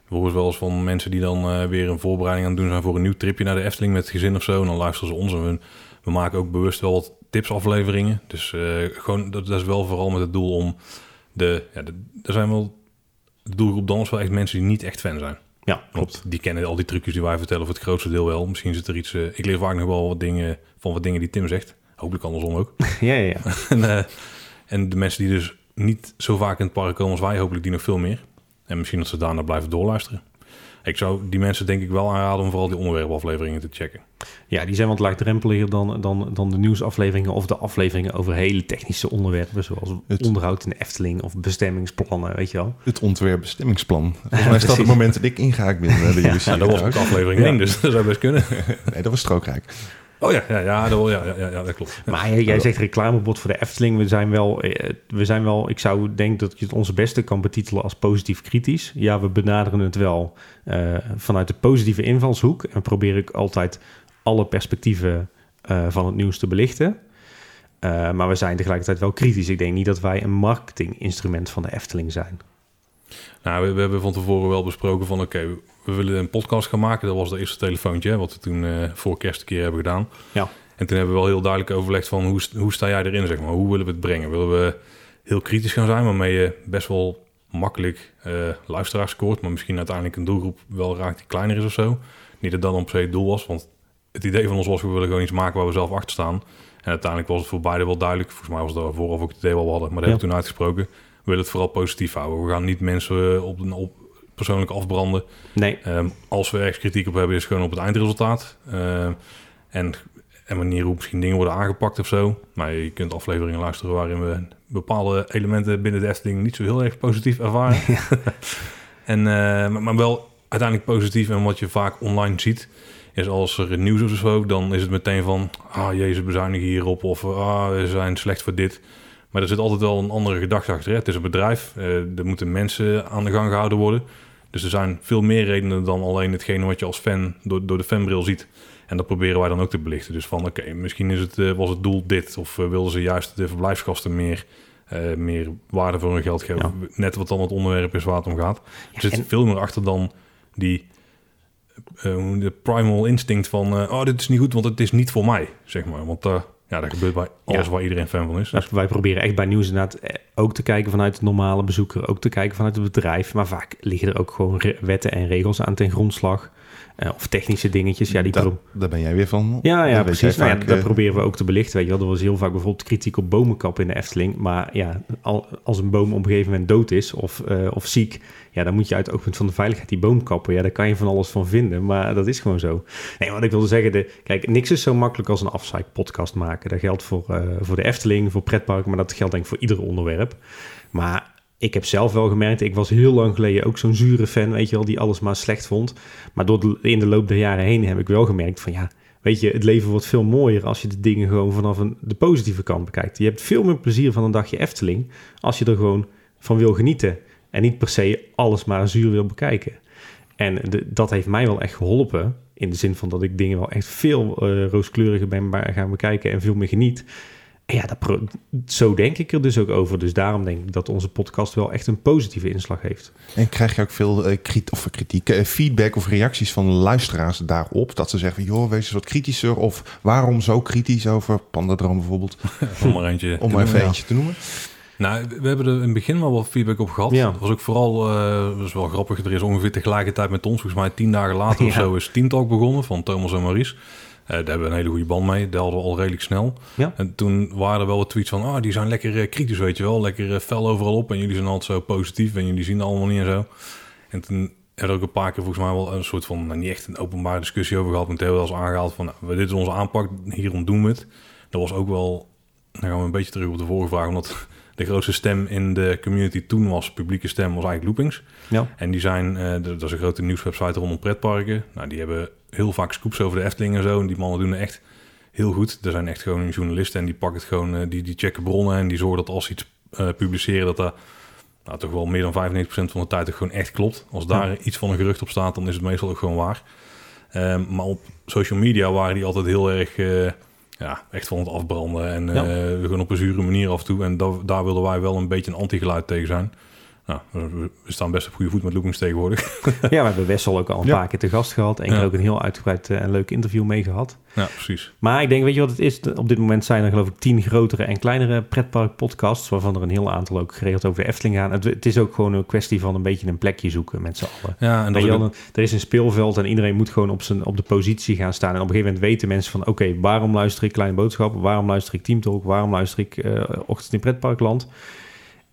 We wel eens van mensen die dan eh, weer een voorbereiding aan het doen zijn voor een nieuw tripje naar de Efteling met het gezin of zo. En dan luisteren ze ons en we, maken ook bewust wel wat tipsafleveringen. Dus eh, gewoon, dat, dat is wel vooral met het doel om de, ja, er zijn wel, de doelgroep dan wel echt mensen die niet echt fan zijn. Ja, klopt. Die kennen al die trucjes die wij vertellen voor het grootste deel wel. Misschien zit er iets, eh, ik leer vaak nog wel wat dingen van wat dingen die Tim zegt. Hopelijk andersom ook. Ja, ja, ja. En, eh, en de mensen die dus niet zo vaak in het park komen als wij, hopelijk die nog veel meer. En misschien dat ze daarna blijven doorluisteren. Ik zou die mensen denk ik wel aanraden om vooral die onderwerpafleveringen te checken. Ja, die zijn wat laagdrempeliger dan, dan, dan de nieuwsafleveringen of de afleveringen over hele technische onderwerpen, zoals Het- onderhoud in de Efteling of bestemmingsplannen, weet je wel. Het ontwerpbestemmingsplan. Volgens mij is dat het moment dat ik ingehaakt ben. jullie Ja, dat was ook aflevering Ja. 1, dus dat zou best kunnen. Nee, dat was strookrijk. Oh ja, ja, ja, dat, ja, ja, ja, dat klopt. Maar jij, zegt reclamebord voor de Efteling. We zijn wel, eh, we zijn wel, ik zou denken dat je het onze beste kan betitelen als positief kritisch. Ja, we benaderen het wel eh, vanuit de positieve invalshoek. En proberen ik altijd alle perspectieven eh, van het nieuws te belichten. Maar we zijn tegelijkertijd wel kritisch. Ik denk niet dat wij een marketinginstrument van de Efteling zijn. Nou, we, we hebben van tevoren wel besproken van... oké, we willen een podcast gaan maken. Dat was de eerste telefoontje, hè, wat we toen uh, voor kerst een keer hebben gedaan. Ja. En toen hebben we wel heel duidelijk overlegd van... hoe, hoe sta jij erin, zeg maar? Hoe willen we het brengen? Willen we heel kritisch gaan zijn... waarmee je best wel makkelijk uh, luisteraars scoort... maar misschien uiteindelijk een doelgroep wel raakt die kleiner is of zo. Niet dat dat dan per se het doel was, want het idee van ons was... we willen gewoon iets maken waar we zelf achter staan... En uiteindelijk was het voor beide wel duidelijk. Volgens mij was het vooraf ook het idee wat we hadden, maar dat hebben we toen uitgesproken. We willen het vooral positief houden. We gaan niet mensen op, op persoonlijk afbranden. Nee. Um, als we ergens kritiek op hebben, is het gewoon op het eindresultaat. Uh, en, en manier hoe misschien dingen worden aangepakt of zo. Maar je kunt afleveringen luisteren waarin we bepaalde elementen binnen de Efteling niet zo heel erg positief ervaren. en, uh, maar, maar wel uiteindelijk positief. En wat je vaak online ziet, is als er nieuws of zo, dan is het meteen van, ah jezus, bezuinigen hierop of ah, we zijn slecht voor dit. Maar er zit altijd wel een andere gedachte achter. Hè? Het is een bedrijf, uh, er moeten mensen aan de gang gehouden worden. Dus er zijn veel meer redenen dan alleen hetgene wat je als fan door, door de fanbril ziet. En dat proberen wij dan ook te belichten. Dus van oké, okay, misschien is het, uh, was het doel dit. Of uh, wilden ze juist de verblijfskasten meer, uh, meer waarde voor hun geld geven. Ja. Net wat dan het onderwerp is waar het om gaat. Er zit en... veel meer achter dan die uh, de primal instinct van... Uh, oh, dit is niet goed, want het is niet voor mij, zeg maar. Want uh, ja, dat gebeurt bij alles ja. waar iedereen fan van is. Dus. Wij proberen echt bij nieuws inderdaad ook te kijken vanuit de normale bezoeker. Ook te kijken vanuit het bedrijf. Maar vaak liggen er ook gewoon wetten en regels aan ten grondslag. Uh, of technische dingetjes. Ja, die daar, daar ben jij weer van. Ja, ja precies. Nou, ja, dat proberen we ook te belichten. Weet je wel, er was heel vaak bijvoorbeeld kritiek op bomenkap in de Efteling. Maar ja, al, als een boom op een gegeven moment dood is of, uh, of ziek... ja, dan moet je uit het oogpunt van de veiligheid die boom kappen. Ja, daar kan je van alles van vinden, maar dat is gewoon zo. Nee, wat ik wilde zeggen, de, kijk, niks is zo makkelijk als een afzeik podcast maken. Dat geldt voor, uh, voor de Efteling, voor pretparken, maar dat geldt denk ik voor ieder onderwerp. Maar ik heb zelf wel gemerkt, ik was heel lang geleden ook zo'n zure fan, weet je wel, die alles maar slecht vond. Maar door in de loop der jaren heen heb ik wel gemerkt van ja, weet je, het leven wordt veel mooier als je de dingen gewoon vanaf een, de positieve kant bekijkt. Je hebt veel meer plezier van een dagje Efteling als je er gewoon van wil genieten en niet per se alles maar zuur wil bekijken. En de, dat heeft mij wel echt geholpen, in de zin van dat ik dingen wel echt veel uh, rooskleuriger ben gaan bekijken en veel meer geniet. En ja, dat zo denk ik er dus ook over. Dus daarom denk ik dat onze podcast wel echt een positieve inslag heeft. En krijg je ook veel uh, kritiek, of kritiek, uh, feedback of reacties van luisteraars daarop? Dat ze zeggen, joh, wees eens wat kritischer. Of waarom zo kritisch over Pandadroom bijvoorbeeld? Om maar, eentje Om maar even ja. eentje te noemen. Nou, we hebben er in het begin wel wat feedback op gehad. Ja. Dat was ook vooral, uh, dat is wel grappig, er is ongeveer tegelijkertijd met ons, volgens mij tien dagen later ja. of zo, is Team Talk begonnen van Thomas en Maurice. Uh, daar hebben we een hele goede band mee. Dat hadden we al redelijk snel. Ja. En toen waren er wel wat tweets van... ah, die zijn lekker uh, kritisch, weet je wel. Lekker uh, fel overal op. En jullie zijn altijd zo positief. En jullie zien het allemaal niet en zo. En toen hebben we ook een paar keer volgens mij wel een soort van... Nou, niet echt een openbare discussie over gehad. Maar het hebben we aangehaald van... Nou, dit is onze aanpak, hierom doen we het. Dat was ook wel... Dan gaan we een beetje terug op de vorige vraag. Omdat de grootste stem in de community toen was... publieke stem, was eigenlijk Loopings. Ja. En die zijn... dat is een grote nieuwswebsite rondom pretparken. Nou, die hebben heel vaak scoops over de Efteling en zo. En die mannen doen het echt heel goed. Er zijn echt gewoon journalisten en die pakken het gewoon, uh, die, die checken bronnen en die zorgen dat als ze iets uh, publiceren, dat dat nou, toch wel meer dan 95% van de tijd ook gewoon echt klopt. Als daar ja. iets van een gerucht op staat, dan is het meestal ook gewoon waar. Um, maar op social media waren die altijd heel erg, uh, ja, echt van het afbranden en ja. gewoon op een zure manier af en toe. En da daar wilden wij wel een beetje een anti-geluid tegen zijn. Nou, we staan best op goede voet met Loopings tegenwoordig. ja, we hebben Wessel ook al een ja. paar keer te gast gehad. En ja. ook een heel uitgebreid en leuk interview mee gehad. Ja, precies. Maar ik denk, weet je wat het is? Op dit moment zijn er geloof ik tien grotere en kleinere pretpark podcasts... waarvan er een heel aantal ook geregeld over de Efteling gaan. Het, het, is ook gewoon een kwestie van een beetje een plekje zoeken met z'n allen. Ja, en dat je, er is een speelveld en iedereen moet gewoon op, zijn, op de positie gaan staan. En op een gegeven moment weten mensen van... oké, okay, waarom luister ik Kleine Boodschappen? Waarom luister ik Team Talk? Waarom luister ik uh, Ochtend in Pretparkland?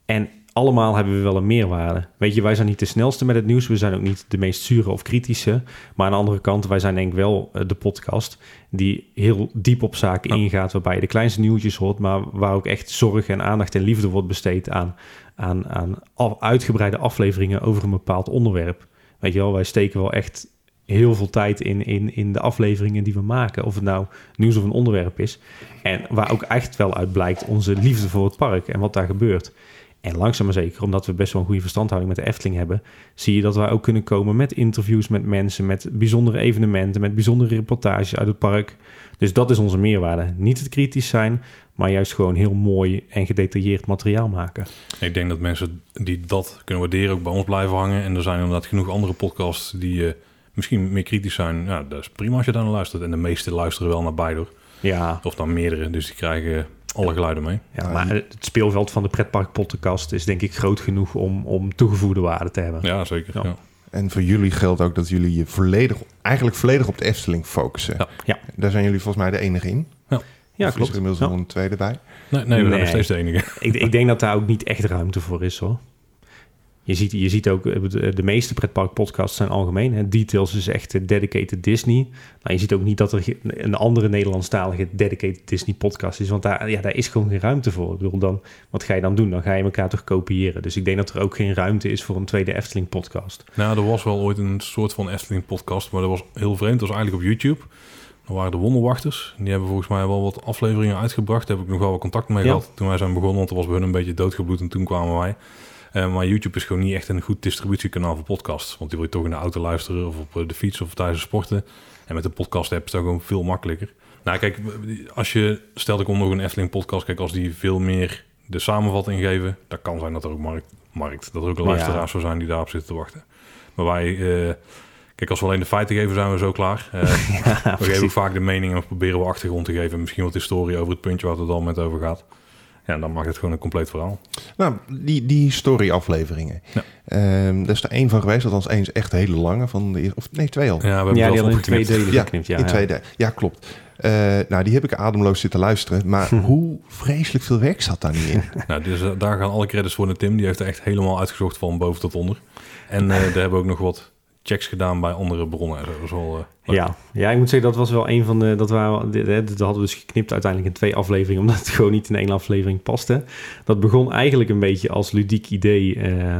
En allemaal hebben we wel een meerwaarde. Weet je, wij zijn niet de snelste met het nieuws. We zijn ook niet de meest zure of kritische. Maar aan de andere kant, wij zijn denk ik wel de podcast die heel diep op zaken ingaat. Waarbij je de kleinste nieuwtjes hoort, maar waar ook echt zorg en aandacht en liefde wordt besteed aan, aan, aan uitgebreide afleveringen over een bepaald onderwerp. Weet je wel, wij steken wel echt heel veel tijd in, in, in de afleveringen die we maken. Of het nou nieuws of een onderwerp is. En waar ook echt wel uit blijkt onze liefde voor het park en wat daar gebeurt. En langzaam maar zeker, omdat we best wel een goede verstandhouding met de Efteling hebben, zie je dat wij ook kunnen komen met interviews met mensen, met bijzondere evenementen, met bijzondere reportages uit het park. Dus dat is onze meerwaarde. Niet het kritisch zijn, maar juist gewoon heel mooi en gedetailleerd materiaal maken. Ik denk dat mensen die dat kunnen waarderen ook bij ons blijven hangen. En er zijn inderdaad genoeg andere podcasts die uh, misschien meer kritisch zijn. Ja, dat is prima als je daar naar luistert. En de meeste luisteren wel naar beide. Ja. Of naar meerdere, dus die krijgen alle geluiden mee. Ja, maar het speelveld van de pretpark podcast is denk ik groot genoeg om, om toegevoegde waarde te hebben. Ja, zeker. Ja. En voor jullie geldt ook dat jullie je volledig, eigenlijk volledig op de Efteling focussen. Ja. ja. Daar zijn jullie volgens mij de enige in. Ja, ja of klopt. Is er inmiddels nog een tweede bij? Nee, nee we zijn nog steeds de enige. ik, ik denk dat daar ook niet echt ruimte voor is hoor. Je ziet, je ziet ook, eh, de meeste pretpark-podcasts zijn algemeen. Hè. Details is echt dedicated Disney. Nou, je ziet ook niet dat er een andere Nederlandstalige dedicated Disney-podcast is. Want daar, ja, daar is gewoon geen ruimte voor. Ik bedoel, dan, wat ga je dan doen? Dan ga je elkaar toch kopiëren. Dus ik denk dat er ook geen ruimte is voor een tweede Efteling-podcast. Nou, er was wel ooit een soort van Efteling-podcast, maar dat was heel vreemd. Dat was eigenlijk op YouTube. Dat waren de Wonderwachters. Die hebben volgens mij wel wat afleveringen uitgebracht. Daar heb ik nog wel wat contact mee gehad toen wij zijn begonnen. Want er was bij hun een beetje doodgebloed en toen kwamen wij. Uh, maar YouTube is gewoon niet echt een goed distributiekanaal voor podcasts. Want die wil je toch in de auto luisteren of op de fiets of tijdens sporten. En met de podcast app is dat gewoon veel makkelijker. Nou kijk, als je, stel ik om nog een Efteling podcast, kijk als die veel meer de samenvatting geven, dan kan zijn dat er ook markt, markt dat er ook een luisteraar zou zijn die daarop zitten te wachten. Maar wij, uh, kijk als we alleen de feiten geven zijn we zo klaar. Uh, ja, we geven vaak de mening en proberen we achtergrond te geven. Misschien wat historie over het puntje waar het al met over gaat. Ja, dan maakt het gewoon een compleet verhaal. Nou, die, die story-afleveringen. Ja. Um, er is er één van geweest, althans één is echt hele lange. Van de, of nee, twee al. Ja, we hebben ja, die al in twee delen ja, geknipt. Ja, in twee delen. Ja, klopt. Uh, nou, die heb ik ademloos zitten luisteren. Maar hoe vreselijk veel werk zat daar niet in? nou, dus uh, daar gaan alle credits voor naar Tim. Die heeft er echt helemaal uitgezocht van boven tot onder. En uh, daar hebben we ook nog wat checks gedaan bij andere bronnen. Dat wel, uh, ja. ja, ik moet zeggen, dat was wel een van de... Dat, waren, dat hadden we dus geknipt uiteindelijk in twee afleveringen... omdat het gewoon niet in één aflevering paste. Dat begon eigenlijk een beetje als ludiek idee... Uh,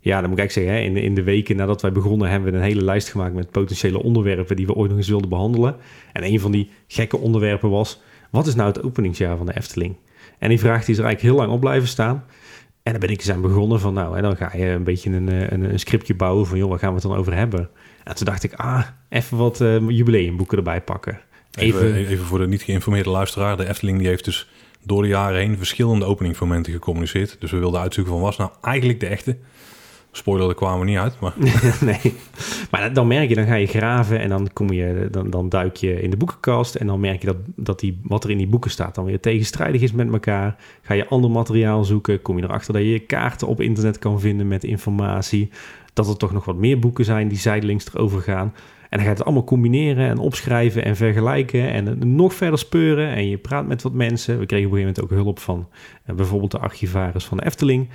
ja, dan moet ik zeggen, hè, in, in de weken nadat wij begonnen... hebben we een hele lijst gemaakt met potentiële onderwerpen... die we ooit nog eens wilden behandelen. En een van die gekke onderwerpen was... wat is nou het openingsjaar van de Efteling? En die vraag die is er eigenlijk heel lang op blijven staan... En dan ben ik eens aan begonnen van, nou, en dan ga je een beetje een, een, een, scriptje bouwen van, joh, waar gaan we het dan over hebben? En toen dacht ik, ah, even wat uh, jubileumboeken erbij pakken. Even, even, even voor de niet geïnformeerde luisteraar. De Efteling die heeft dus door de jaren heen verschillende openingsmomenten gecommuniceerd. Dus we wilden uitzoeken van, was nou eigenlijk de echte? Spoiler, daar kwamen we niet uit. Maar... nee, maar dan merk je, dan ga je graven en dan, kom je, dan, dan duik je in de boekenkast. En dan merk je dat, dat die, wat er in die boeken staat dan weer tegenstrijdig is met elkaar. Ga je ander materiaal zoeken, kom je erachter dat je kaarten op internet kan vinden met informatie. Dat er toch nog wat meer boeken zijn die zijdelings erover gaan. En dan ga je het allemaal combineren en opschrijven en vergelijken en nog verder speuren. En je praat met wat mensen. We kregen op een gegeven moment ook hulp van uh, bijvoorbeeld de archivaris van de Efteling.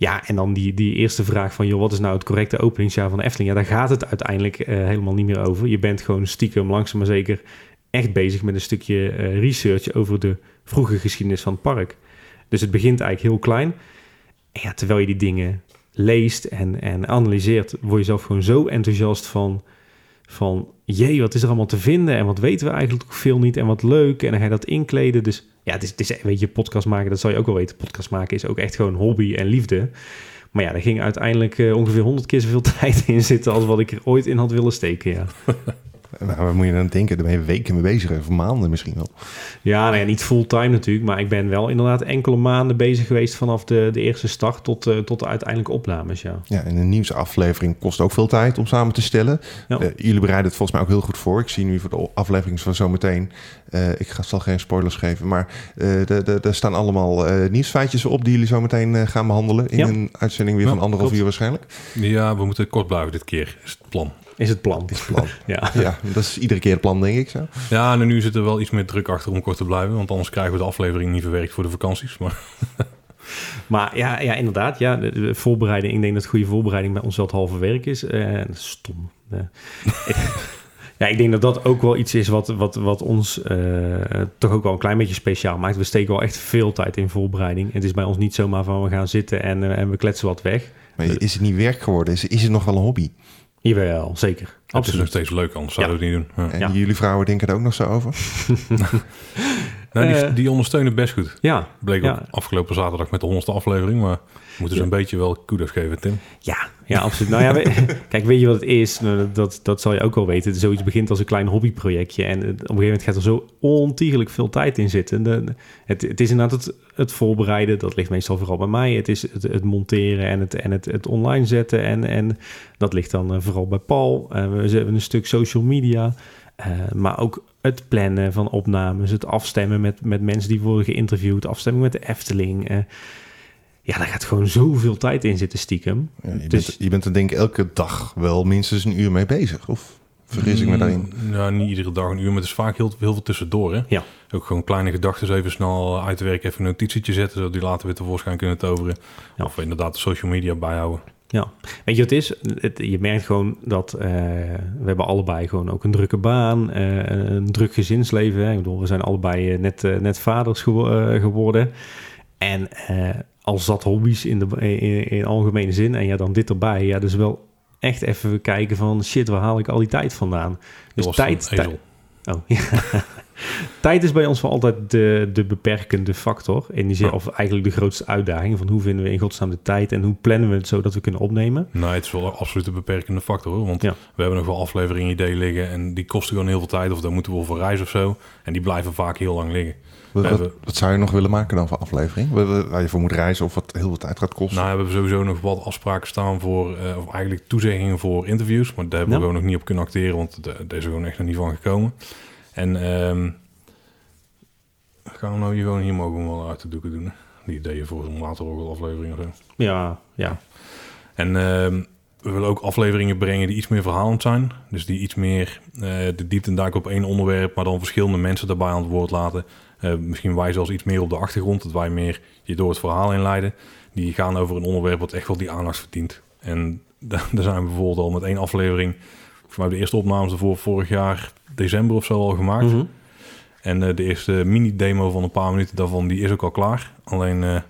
Ja, en dan die, die eerste vraag van, joh, wat is nou het correcte openingsjaar van Efteling? Ja, daar gaat het uiteindelijk uh, helemaal niet meer over. Je bent gewoon stiekem langzaam maar zeker echt bezig met een stukje uh, research over de vroege geschiedenis van het park. Dus het begint eigenlijk heel klein. En ja, terwijl je die dingen leest en, en analyseert, word je zelf gewoon zo enthousiast van, van, jee, wat is er allemaal te vinden en wat weten we eigenlijk veel niet en wat leuk. En dan ga je dat inkleden. Dus ja, het is, het is, weet je, podcast maken, dat zou je ook wel weten. Podcast maken is ook echt gewoon hobby en liefde. Maar ja, er ging uiteindelijk uh, ongeveer honderd keer zoveel tijd in zitten als wat ik er ooit in had willen steken, ja. Maar waar moet je dan denken? Daar ben je weken mee bezig, of maanden misschien wel. Ja, nou ja, niet fulltime natuurlijk, maar ik ben wel inderdaad enkele maanden bezig geweest vanaf de, de eerste start tot, uh, tot de uiteindelijke opnames, ja. Ja, en een nieuwsaflevering kost ook veel tijd om samen te stellen. Ja. Uh, jullie bereiden het volgens mij ook heel goed voor. Ik zie nu voor de aflevering van zometeen, uh, ik ga, zal geen spoilers geven, maar er staan allemaal nieuwsfeitjes op die jullie zometeen gaan behandelen in ja. een uitzending weer ja, van anderhalf uur waarschijnlijk. Ja, we moeten kort blijven dit keer, is het plan. Is het plan. Is het plan. ja. ja, dat is iedere keer het plan, denk ik zo. Ja, en nu zit er wel iets meer druk achter om kort te blijven. Want anders krijgen we de aflevering niet verwerkt voor de vakanties. Maar, maar ja, ja, inderdaad. Ja, de, de, voorbereiding. Ik denk dat goede voorbereiding bij ons wel het halve werk is. Uh, stom. Uh, ja, ik denk dat dat ook wel iets is wat, wat, wat ons uh, toch ook wel een klein beetje speciaal maakt. We steken wel echt veel tijd in voorbereiding. Het is bij ons niet zomaar van we gaan zitten en, en we kletsen wat weg. Maar is het niet werk geworden? Is, is het nog wel een hobby? Jawel, zeker. Het is nog steeds leuk, anders zouden we het niet doen. Ja. En jullie vrouwen denken er ook nog zo over? Nou, die, Eh, die ondersteunen best goed. Ja, Bleek Ja. afgelopen zaterdag met de honderdste aflevering. Maar we moeten ze een beetje wel kudos geven, Tim. Ja, ja, absoluut. Nou ja, we- kijk, weet je wat het is? Nou, dat- dat, zal je ook wel weten. Zoiets begint als een klein hobbyprojectje. En op een gegeven moment gaat er zo ontiegelijk veel tijd in zitten. De, het, het is inderdaad het, het voorbereiden. Dat ligt meestal vooral bij mij. Het is het, het monteren en, het, en het, het online zetten. En, en dat ligt dan eh, vooral bij Paul. Eh, we hebben een stuk social media. Eh, maar ook het plannen van opnames. Het afstemmen met, met mensen die worden geïnterviewd. Afstemming met de Efteling. eh. ja, daar gaat gewoon zoveel tijd in zitten stiekem. Ja, je, Dus- bent, je bent er denk ik elke dag wel minstens een uur mee bezig. Of vergis ik me daarin? Mm, Ja, niet iedere dag een uur, maar het is vaak heel, heel veel tussendoor. Hè? Ja. Ook gewoon kleine gedachten even snel uit te werken, even een notitietje zetten, zodat die later weer tevoorschijn kunnen toveren. Ja. Of inderdaad de social media bijhouden. Ja, weet je wat het is? Het, je merkt gewoon dat eh, we hebben allebei gewoon ook een drukke baan, eh, een druk gezinsleven. Hè? Ik bedoel, we zijn allebei eh, net, net vaders gewo- geworden. En eh, al zat hobby's in de in, in algemene zin. En ja, dan dit erbij. Ja, dus wel echt even kijken van shit, waar haal ik al die tijd vandaan? Dus Dat tijd, tijd, oh, ja. Tijd is bij ons wel altijd de, de beperkende factor. In die zin, Ja. of eigenlijk de grootste uitdaging van hoe vinden we in godsnaam de tijd en hoe plannen we het zo dat we kunnen opnemen. Nee, het is wel absoluut een beperkende factor hoor. Want Ja. we hebben nog wel afleveringen ideeën liggen en die kosten gewoon heel veel tijd. Of daar moeten we voor reizen of zo. En die blijven vaak heel lang liggen. Wat, we wat, hebben- wat zou je nog willen maken dan voor aflevering? Waar- je voor moet reizen of wat heel veel tijd gaat kosten? Nou, we hebben sowieso nog wat afspraken staan voor, eh, of eigenlijk toezeggingen voor interviews. Maar daar hebben we gewoon nog niet op kunnen acteren, want de- daar is er gewoon echt nog niet van gekomen. En ehm gaan we nou hier gewoon hier mogen we wel uit de doeken doen. hè? Die ideeën voor zo'n waterorgel aflevering of zo. Ja, ja. En ehm, we willen ook afleveringen brengen die iets meer verhalend zijn. Dus die iets meer eh, de diepte duiken op één onderwerp, maar dan verschillende mensen daarbij aan het woord laten. Eh, misschien wij zelfs iets meer op de achtergrond, dat wij meer je door het verhaal inleiden. Die gaan over een onderwerp wat echt wel die aandacht verdient. En da- daar zijn we bijvoorbeeld al met één aflevering, mij de eerste opnames ervoor vorig jaar december of zo al gemaakt. Mhm. En eh, de eerste mini-demo van een paar minuten daarvan, die is ook al klaar. Alleen, eh,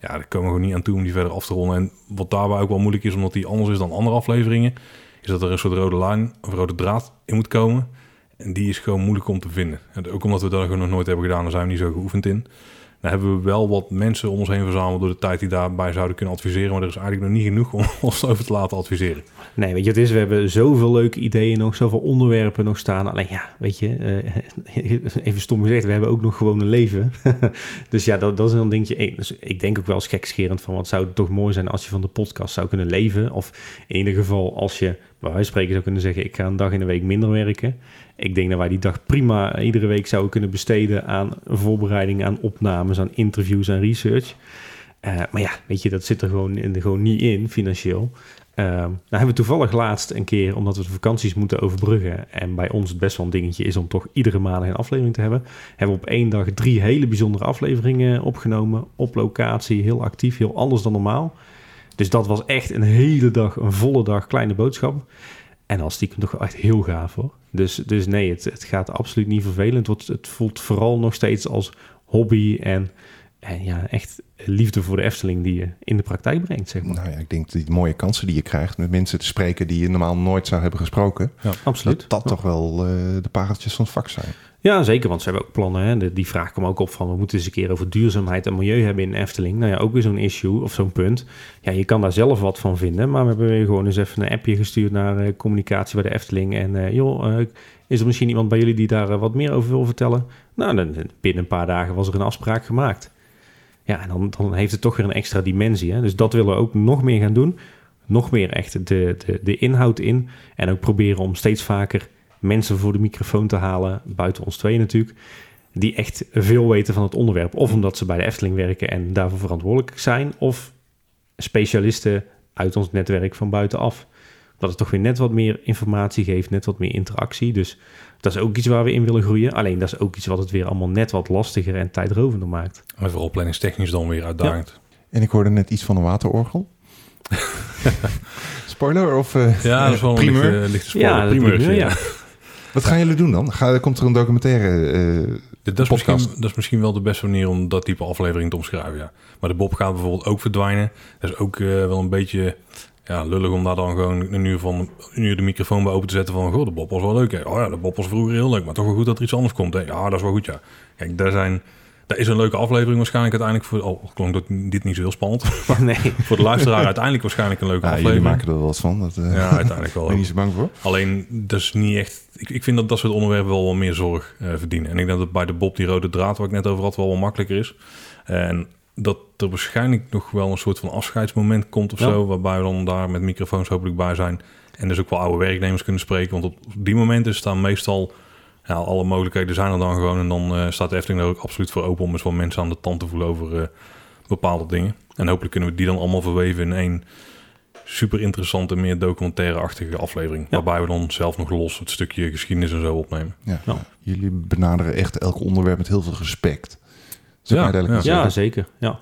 ja, daar komen we gewoon niet aan toe om die verder af te ronden. En wat daarbij ook wel moeilijk is, omdat die anders is dan andere afleveringen, is dat er een soort rode lijn, of rode draad in moet komen. En die is gewoon moeilijk om te vinden. En ook omdat we gewoon nog nooit hebben gedaan, daar zijn we niet zo geoefend in. Dan hebben we wel wat mensen om ons heen verzameld door de tijd die daarbij zouden kunnen adviseren. Maar er is eigenlijk nog niet genoeg om ons over te laten adviseren. Nee, weet je, het is, we hebben zoveel leuke ideeën nog, zoveel onderwerpen nog staan. Alleen ja, weet je, eh, even stom gezegd, we hebben ook nog gewoon een leven. dus ja, dat, dat is een dingetje. Dus ik denk ook wel eens gekscherend van, wat zou het toch mooi zijn als je van de podcast zou kunnen leven. Of in ieder geval als je, bij wijze spreken zou kunnen zeggen, ik ga een dag in de week minder werken. Ik denk dat wij die dag prima iedere week zouden kunnen besteden aan voorbereiding, aan opnames, aan interviews, aan research. Eh, maar ja, weet je, dat zit er gewoon, in, gewoon niet in financieel. Ehm nou hebben we toevallig laatst een keer, omdat we de vakanties moeten overbruggen... en bij ons het best wel een dingetje is om toch iedere maand een aflevering te hebben... hebben we op één dag drie hele bijzondere afleveringen opgenomen... op locatie, heel actief, heel anders dan normaal. Dus dat was echt een hele dag, een volle dag kleine boodschap. En als stiekem toch echt heel gaaf hoor. Dus, dus nee, het, het gaat absoluut niet vervelend. Het, het voelt vooral nog steeds als hobby en, en ja, echt liefde voor de Efteling die je in de praktijk brengt, zeg maar. Nou ja, ik denk dat die mooie kansen die je krijgt met mensen te spreken die je normaal nooit zou hebben gesproken, Absoluut. dat dat toch wel eh, de pareltjes van het vak zijn. Ja, zeker, want ze hebben ook plannen. Hè. Die vraag kwam ook op van, we moeten eens een keer over duurzaamheid en milieu hebben in Efteling. Nou ja, ook weer zo'n issue of zo'n punt. Ja, je kan daar zelf wat van vinden, maar we hebben weer gewoon eens even een appje gestuurd naar eh, communicatie bij de Efteling. En eh, joh, eh, is er misschien iemand bij jullie die daar wat meer over wil vertellen? Nou, dan, binnen een paar dagen was er een afspraak gemaakt. Ja, en dan, dan heeft het toch weer een extra dimensie. Hè? Dus dat willen we ook nog meer gaan doen. Nog meer echt de, de, de inhoud in. En ook proberen om steeds vaker mensen voor de microfoon te halen, buiten ons twee natuurlijk, die echt veel weten van het onderwerp. Of omdat ze bij de Efteling werken en daarvoor verantwoordelijk zijn, of specialisten uit ons netwerk van buitenaf. Dat het toch weer net wat meer informatie geeft, net wat meer interactie. Dus dat is ook iets waar we in willen groeien. Alleen dat is ook iets wat het weer allemaal net wat lastiger en tijdrovender maakt. En vooral planningstechnisch dan weer uitdagend. En ik hoorde net iets van een waterorgel. Spoiler of eh, Ja, dat is wel een primeur? lichte, lichte spoiler. Ja, primeur, ja. ja. Wat gaan jullie doen dan? Ga, komt er een documentaire? eh, Dat is, podcast. misschien, dat is misschien wel de beste manier om dat type aflevering te omschrijven, ja. Maar de Bob gaat bijvoorbeeld ook verdwijnen. Dat is ook eh, wel een beetje ja, lullig om daar dan gewoon een uur, van, een uur de microfoon bij open te zetten van... Goh, de Bob was wel leuk. Hè? Oh ja, de Bob was vroeger heel leuk, maar toch wel goed dat er iets anders komt. Hè? Ja, dat is wel goed, ja. Kijk, daar zijn... Dat is een leuke aflevering waarschijnlijk uiteindelijk voor... Al klonk dat dit niet zo heel spannend. nee. voor de luisteraar uiteindelijk waarschijnlijk een leuke Ja, jullie aflevering. maken er wel wat van. Dat, eh, Ja, uiteindelijk wel. ben je niet zo bang voor? Alleen, dat is niet echt... Ik, ik vind dat dat soort onderwerpen wel wat meer zorg eh, verdienen. En ik denk dat het bij de Bob, die rode draad waar ik net over had, wel wat makkelijker is. En dat er waarschijnlijk nog wel een soort van afscheidsmoment komt of Ja. zo... waarbij we dan daar met microfoons hopelijk bij zijn. En dus ook wel oude werknemers kunnen spreken. Want op die momenten staan meestal... Ja, alle mogelijkheden zijn er dan gewoon. En dan eh, staat de Efteling er ook absoluut voor open... om eens wat mensen aan de tand te voelen over eh, bepaalde dingen. En hopelijk kunnen we die dan allemaal verweven in één super interessante, meer documentaire-achtige aflevering. Ja. Waarbij we dan zelf nog los het stukje geschiedenis en zo opnemen. Ja. Ja. Jullie benaderen echt elk onderwerp met heel veel respect. Zeg Ja, ja. zeker. Ja.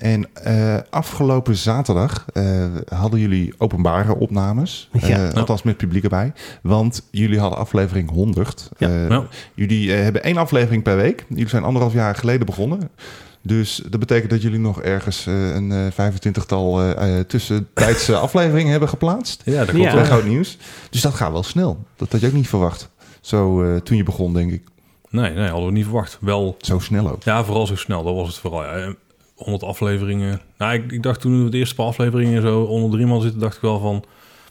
En eh, afgelopen zaterdag eh, hadden jullie openbare opnames. Ja. Eh, althans met publiek erbij. Want jullie hadden aflevering 100. Ja. Ja. Jullie eh, hebben één aflevering per week. Jullie zijn anderhalf jaar geleden begonnen. Dus dat betekent dat jullie nog ergens eh, een eh, 25-tal eh, eh, tussentijdse afleveringen hebben geplaatst. Ja, dat klopt. Ja. groot nieuws. Dus dat gaat wel snel. Dat had je ook niet verwacht. Zo eh, toen je begon, denk ik. Nee, nee, hadden we niet verwacht. Wel, Zo snel ook. ja, vooral zo snel. Dat was het vooral. Ja. Eh, 100 afleveringen. Nou, ik, ik dacht toen we de eerste paar afleveringen zo onder drie man zitten, dacht ik wel van,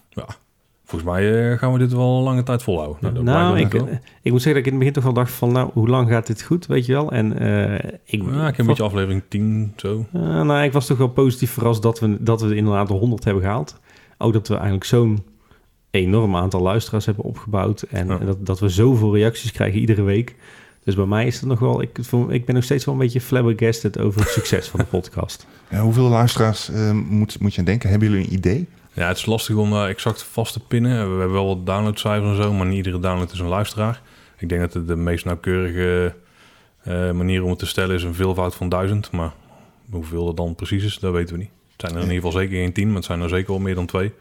ja, volgens mij eh, gaan we dit wel een lange tijd volhouden. Nou, dat Nou, ik, wel. ik moet zeggen dat ik in het begin toch wel dacht van, nou, hoe lang gaat dit goed, weet je wel? En eh, ik, Ja, ik heb een beetje aflevering 10, zo. Eh, nou, ik was toch wel positief verrast dat we, dat we inderdaad de 100 hebben gehaald. Ook dat we eigenlijk zo'n enorm aantal luisteraars hebben opgebouwd. En Ja. dat, dat we zoveel reacties krijgen iedere week. Dus bij mij is het nog wel... Ik, voel- ik ben nog steeds wel een beetje flabbergasted over het succes van de podcast. Ja, hoeveel luisteraars eh, moet, moet je aan denken? Hebben jullie een idee? Ja, het is lastig om daar exact vast te pinnen. We hebben wel wat downloadcijfers en zo, maar niet iedere download is een luisteraar. Ik denk dat het de meest nauwkeurige eh, manier om het te stellen is een veelvoud van duizend. Maar hoeveel er dan precies is, dat weten we niet. Het zijn er in ieder geval zeker geen tien, maar het zijn er zeker wel meer dan twee.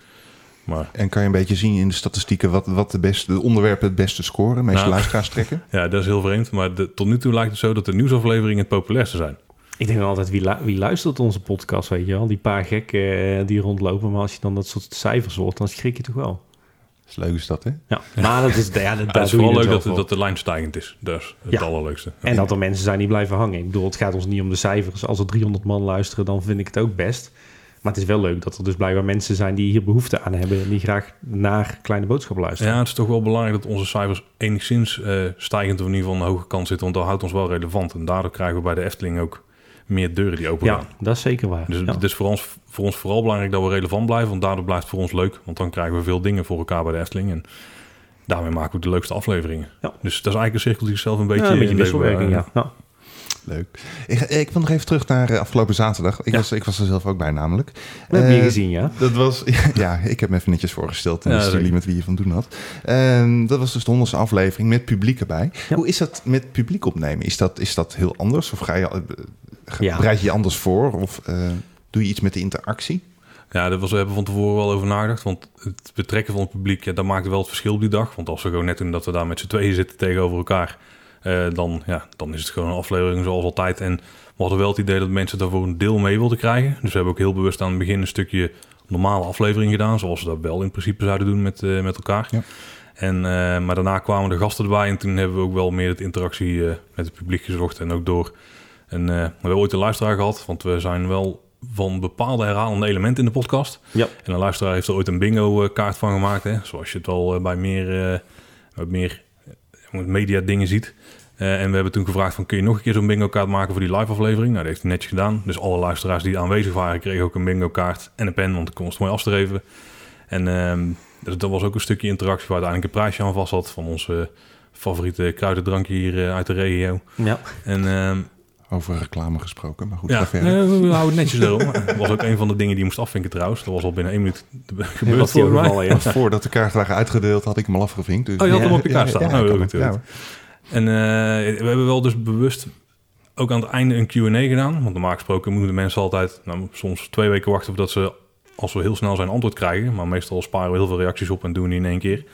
Maar En kan je een beetje zien in de statistieken wat, wat de, beste, de onderwerpen het beste scoren, de meeste Nou. luisteraars trekken? ja, dat is heel vreemd. Maar de- tot nu toe lijkt het zo dat de nieuwsafleveringen het populairste zijn. Ik denk dan altijd, wie, lu- wie luistert onze podcast, weet je wel? Die paar gekken eh, die rondlopen. Maar als je dan dat soort cijfers hoort, dan schrik je toch wel. Dat is leuk is dat, hè? Ja, maar dat is, ja, dat, Ja, daar het is vooral leuk dat, voor. dat de lijn stijgend is. Dat is het Ja. allerleukste. En dat er mensen zijn die blijven hangen. Ik bedoel, het gaat ons niet om de cijfers. Als er 300 man luisteren, dan vind ik het ook best. Maar het is wel leuk dat er dus blijkbaar mensen zijn die hier behoefte aan hebben... en die graag naar Kleine Boodschap luisteren. Ja, het is toch wel belangrijk dat onze cijfers enigszins eh, stijgend of in ieder geval aan de hoge kant zitten. Want dat houdt ons wel relevant. En daardoor krijgen we bij de Efteling ook meer deuren die open Ja, gaan. dat is zeker waar. Dus ja. het is voor ons, voor ons vooral belangrijk dat we relevant blijven. Want daardoor blijft het voor ons leuk. Want dan krijgen we veel dingen voor elkaar bij de Efteling. En daarmee maken we de leukste afleveringen. Ja. Dus dat is eigenlijk een cirkel die zichzelf een beetje... Ja, een beetje in leven, wisselwerking, eh, ja. Leuk. Ik, ik wil nog even terug naar eh, afgelopen zaterdag. Ik, Ja. was, ik was er zelf ook bij namelijk. We hebben je Eh, gezien, ja. Dat was, ja, ik heb me even netjes voorgesteld en Ja, jullie met wie je van doen had. En dat was dus de honderdste aflevering met publiek erbij. Hoe is dat met publiek opnemen? Is dat, is dat heel anders? Of ga je, eh, bereid je je anders voor? Of doe je iets met de interactie? Ja, daar was, we hebben van tevoren wel over nagedacht. Want het betrekken van het publiek, ja, dat maakte wel het verschil op die dag. Want als we gewoon net doen dat we daar met z'n tweeën zitten tegenover elkaar... eh, dan, ja, dan is het gewoon een aflevering zoals altijd. En we hadden wel het idee dat mensen daarvoor een deel mee wilden krijgen. Dus we hebben ook heel bewust aan het begin een stukje normale aflevering gedaan. Zoals we dat wel in principe zouden doen met, eh, met elkaar. Ja. En, eh, maar daarna kwamen de gasten erbij. En toen hebben we ook wel meer het interactie met het publiek gezocht. En ook door... eh, we hebben ooit een luisteraar gehad. Want we zijn wel van bepaalde herhalende elementen in de podcast. Ja. En een luisteraar heeft er ooit een bingo-kaart van gemaakt. Hè? Zoals je het eh, bij meer, bij meer media dingen ziet. Eh, en we hebben toen gevraagd van kun je nog een keer zo'n bingo kaart maken voor die live aflevering? Nou, dat heeft hij netjes gedaan. Dus alle luisteraars die aanwezig waren kregen ook een bingo kaart en een pen, want ik kon het mooi afstreven. En ehm, dus dat was ook een stukje interactie waar uiteindelijk een prijsje aan vast zat van onze favoriete kruidendrankje hier eh, uit de regio. ja. En ehm, Over reclame gesproken, maar goed, ja, ga verder. we houden het netjes erom. Dat was ook een van de dingen die je moest afvinken trouwens. Dat was al binnen één minuut gebeurd volgens mij. ja. Voordat de kaarten waren uitgedeeld, had ik hem al afgevinkt. Dus Oh, je had hem op je kaart staan. Ja, oh, heel heel ja, goed. En eh, we hebben wel dus bewust ook aan het einde een Q&A gedaan. Want normaal gesproken moeten mensen altijd nou, soms twee weken wachten... voordat ze, als we heel snel zijn, antwoord krijgen. Maar meestal sparen we heel veel reacties op en doen die in één keer.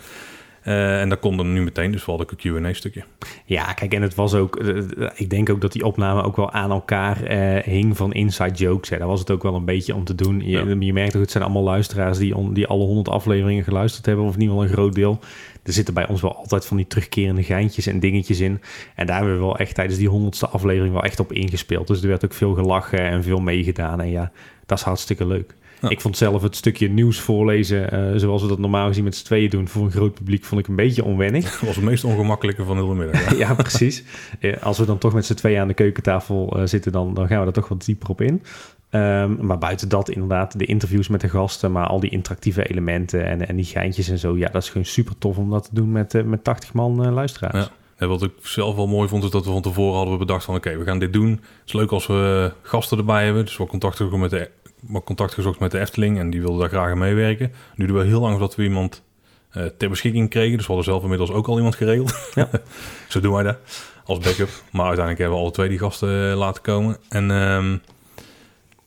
Eh, en dat kon dan nu meteen, dus we hadden een Q&A-stukje. Ja, kijk, en het was ook... eh, ik denk ook dat die opname ook wel aan elkaar eh, hing van inside jokes. Hè. Daar was het ook wel een beetje om te doen. Je, Ja. je merkt ook, het zijn allemaal luisteraars... Die, on- die alle honderd afleveringen geluisterd hebben... of in ieder geval een groot deel. Er zitten bij ons wel altijd van die terugkerende geintjes en dingetjes in. En daar hebben we wel echt tijdens die honderdste aflevering... wel echt op ingespeeld. Dus er werd ook veel gelachen en veel meegedaan. En ja, dat is hartstikke leuk. Ja. Ik vond zelf het stukje nieuws voorlezen... eh, zoals we dat normaal gezien met z'n tweeën doen... voor een groot publiek vond ik een beetje onwennig. Dat was het meest ongemakkelijke van heel de middag. Ja. Ja, precies. Als we dan toch met z'n tweeën aan de keukentafel eh, zitten, dan, dan gaan we er toch wat dieper op in. Ehm, maar buiten dat inderdaad, de interviews met de gasten, maar al die interactieve elementen en, en die geintjes en zo. Ja, dat is gewoon super tof om dat te doen met, eh, met 80 man luisteraars. Ja. En wat ik zelf wel mooi vond, is dat we van tevoren hadden we bedacht van... oké, we gaan dit doen. Het is leuk als we gasten erbij hebben. Dus we contact gezocht met de, contact gezocht met de Efteling... en die wilde daar graag aan meewerken. Nu doen we heel lang dat we iemand eh, ter beschikking kregen. Dus we hadden zelf inmiddels ook al iemand geregeld. Ja. Zo doen wij dat, als backup. Maar uiteindelijk hebben we alle twee die gasten eh, laten komen. En ehm,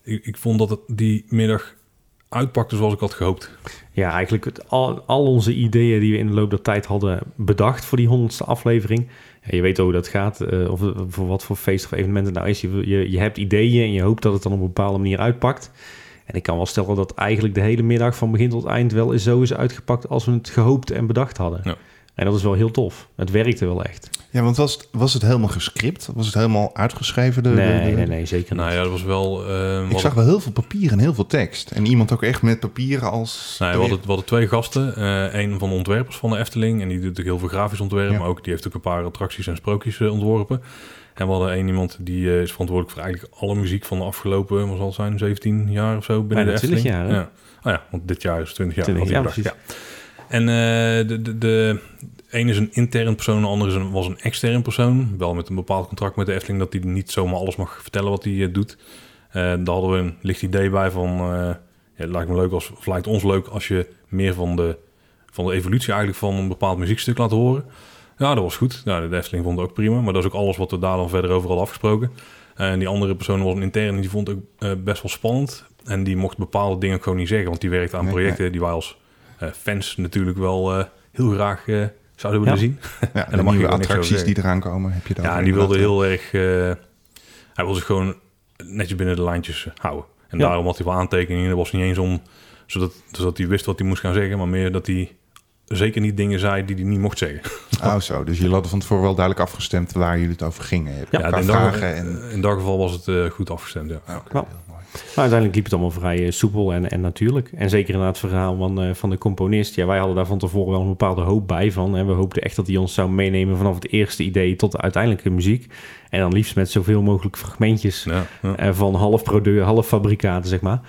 ik, ik vond dat het die middag uitpakte zoals ik had gehoopt. Ja, eigenlijk het, al, al onze ideeën die we in de loop der tijd hadden bedacht voor die honderdste aflevering. Ja, je weet hoe dat gaat, eh, of voor wat voor feest of evenement het nou is. Je, je hebt ideeën en je hoopt dat het dan op een bepaalde manier uitpakt. En ik kan wel stellen dat eigenlijk de hele middag van begin tot eind wel eens zo is uitgepakt als we het gehoopt en bedacht hadden. Ja. En dat is wel heel tof. Het werkte wel echt. Ja, want was het, was het helemaal gescript? Was het helemaal uitgeschreven? De, Nee, de- nee, nee, zeker niet. Nou ja, dat was wel... eh, Ik wat- zag wel heel veel papier en heel veel tekst. En iemand ook echt met papieren als... Nee, we, hadden, we hadden twee gasten. Eh een van de ontwerpers van de Efteling. En die doet natuurlijk heel veel grafisch ontwerp. Ja. Maar ook, die heeft ook een paar attracties en sprookjes eh, ontworpen. En we hadden één iemand die eh, is verantwoordelijk voor eigenlijk alle muziek van de afgelopen, wat zal het zijn, 17 jaar of zo binnen Bijna de Efteling. 20 jaar, hè? Ja. Oh ja, want dit jaar is 20 jaar. 20 had jaar, bedacht, ja. En eh, de, de, de een is een intern persoon, de andere is een, was een extern persoon. Wel met een bepaald contract met de Efteling dat hij niet zomaar alles mag vertellen wat hij eh, doet. Eh, daar hadden we een licht idee bij van, eh, ja, het lijkt me leuk als, of lijkt ons leuk als je meer van de, van de evolutie eigenlijk van een bepaald muziekstuk laat horen. Ja, dat was goed. Ja, de Efteling vond het ook prima, maar dat is ook alles wat we daar dan verder over hadden afgesproken. En die andere persoon was een intern en die vond het ook best wel spannend. En die mocht bepaalde dingen gewoon niet zeggen, want die werkte aan projecten die wij als fans natuurlijk wel eh, heel graag eh, zouden willen Ja. zien. Ja, dan de mag je attracties die eraan komen, heb je dat Ja, en die wilde heel erg... eh, hij wilde zich gewoon netjes binnen de lijntjes eh, houden. En Ja. daarom had hij wel aantekeningen. Dat was niet eens om... Zodat, zodat hij wist wat hij moest gaan zeggen. Maar meer dat hij zeker niet dingen zei die hij niet mocht zeggen. Oh zo, dus jullie hadden van tevoren wel duidelijk afgestemd waar jullie het over gingen. Ja, Qua in, dat, vragen en... in dat geval was het eh, goed afgestemd, ja. Ja, oké, Maar uiteindelijk liep het allemaal vrij eh, soepel en, en natuurlijk. En zeker in het verhaal van, eh, van de componist. Ja, wij hadden daar van tevoren wel een bepaalde hoop bij van. Hè. We hoopten echt dat hij ons zou meenemen vanaf het eerste idee tot de uiteindelijke muziek. En dan liefst met zoveel mogelijk fragmentjes Ja, ja. eh, van half product, half fabrikaten, zeg maar.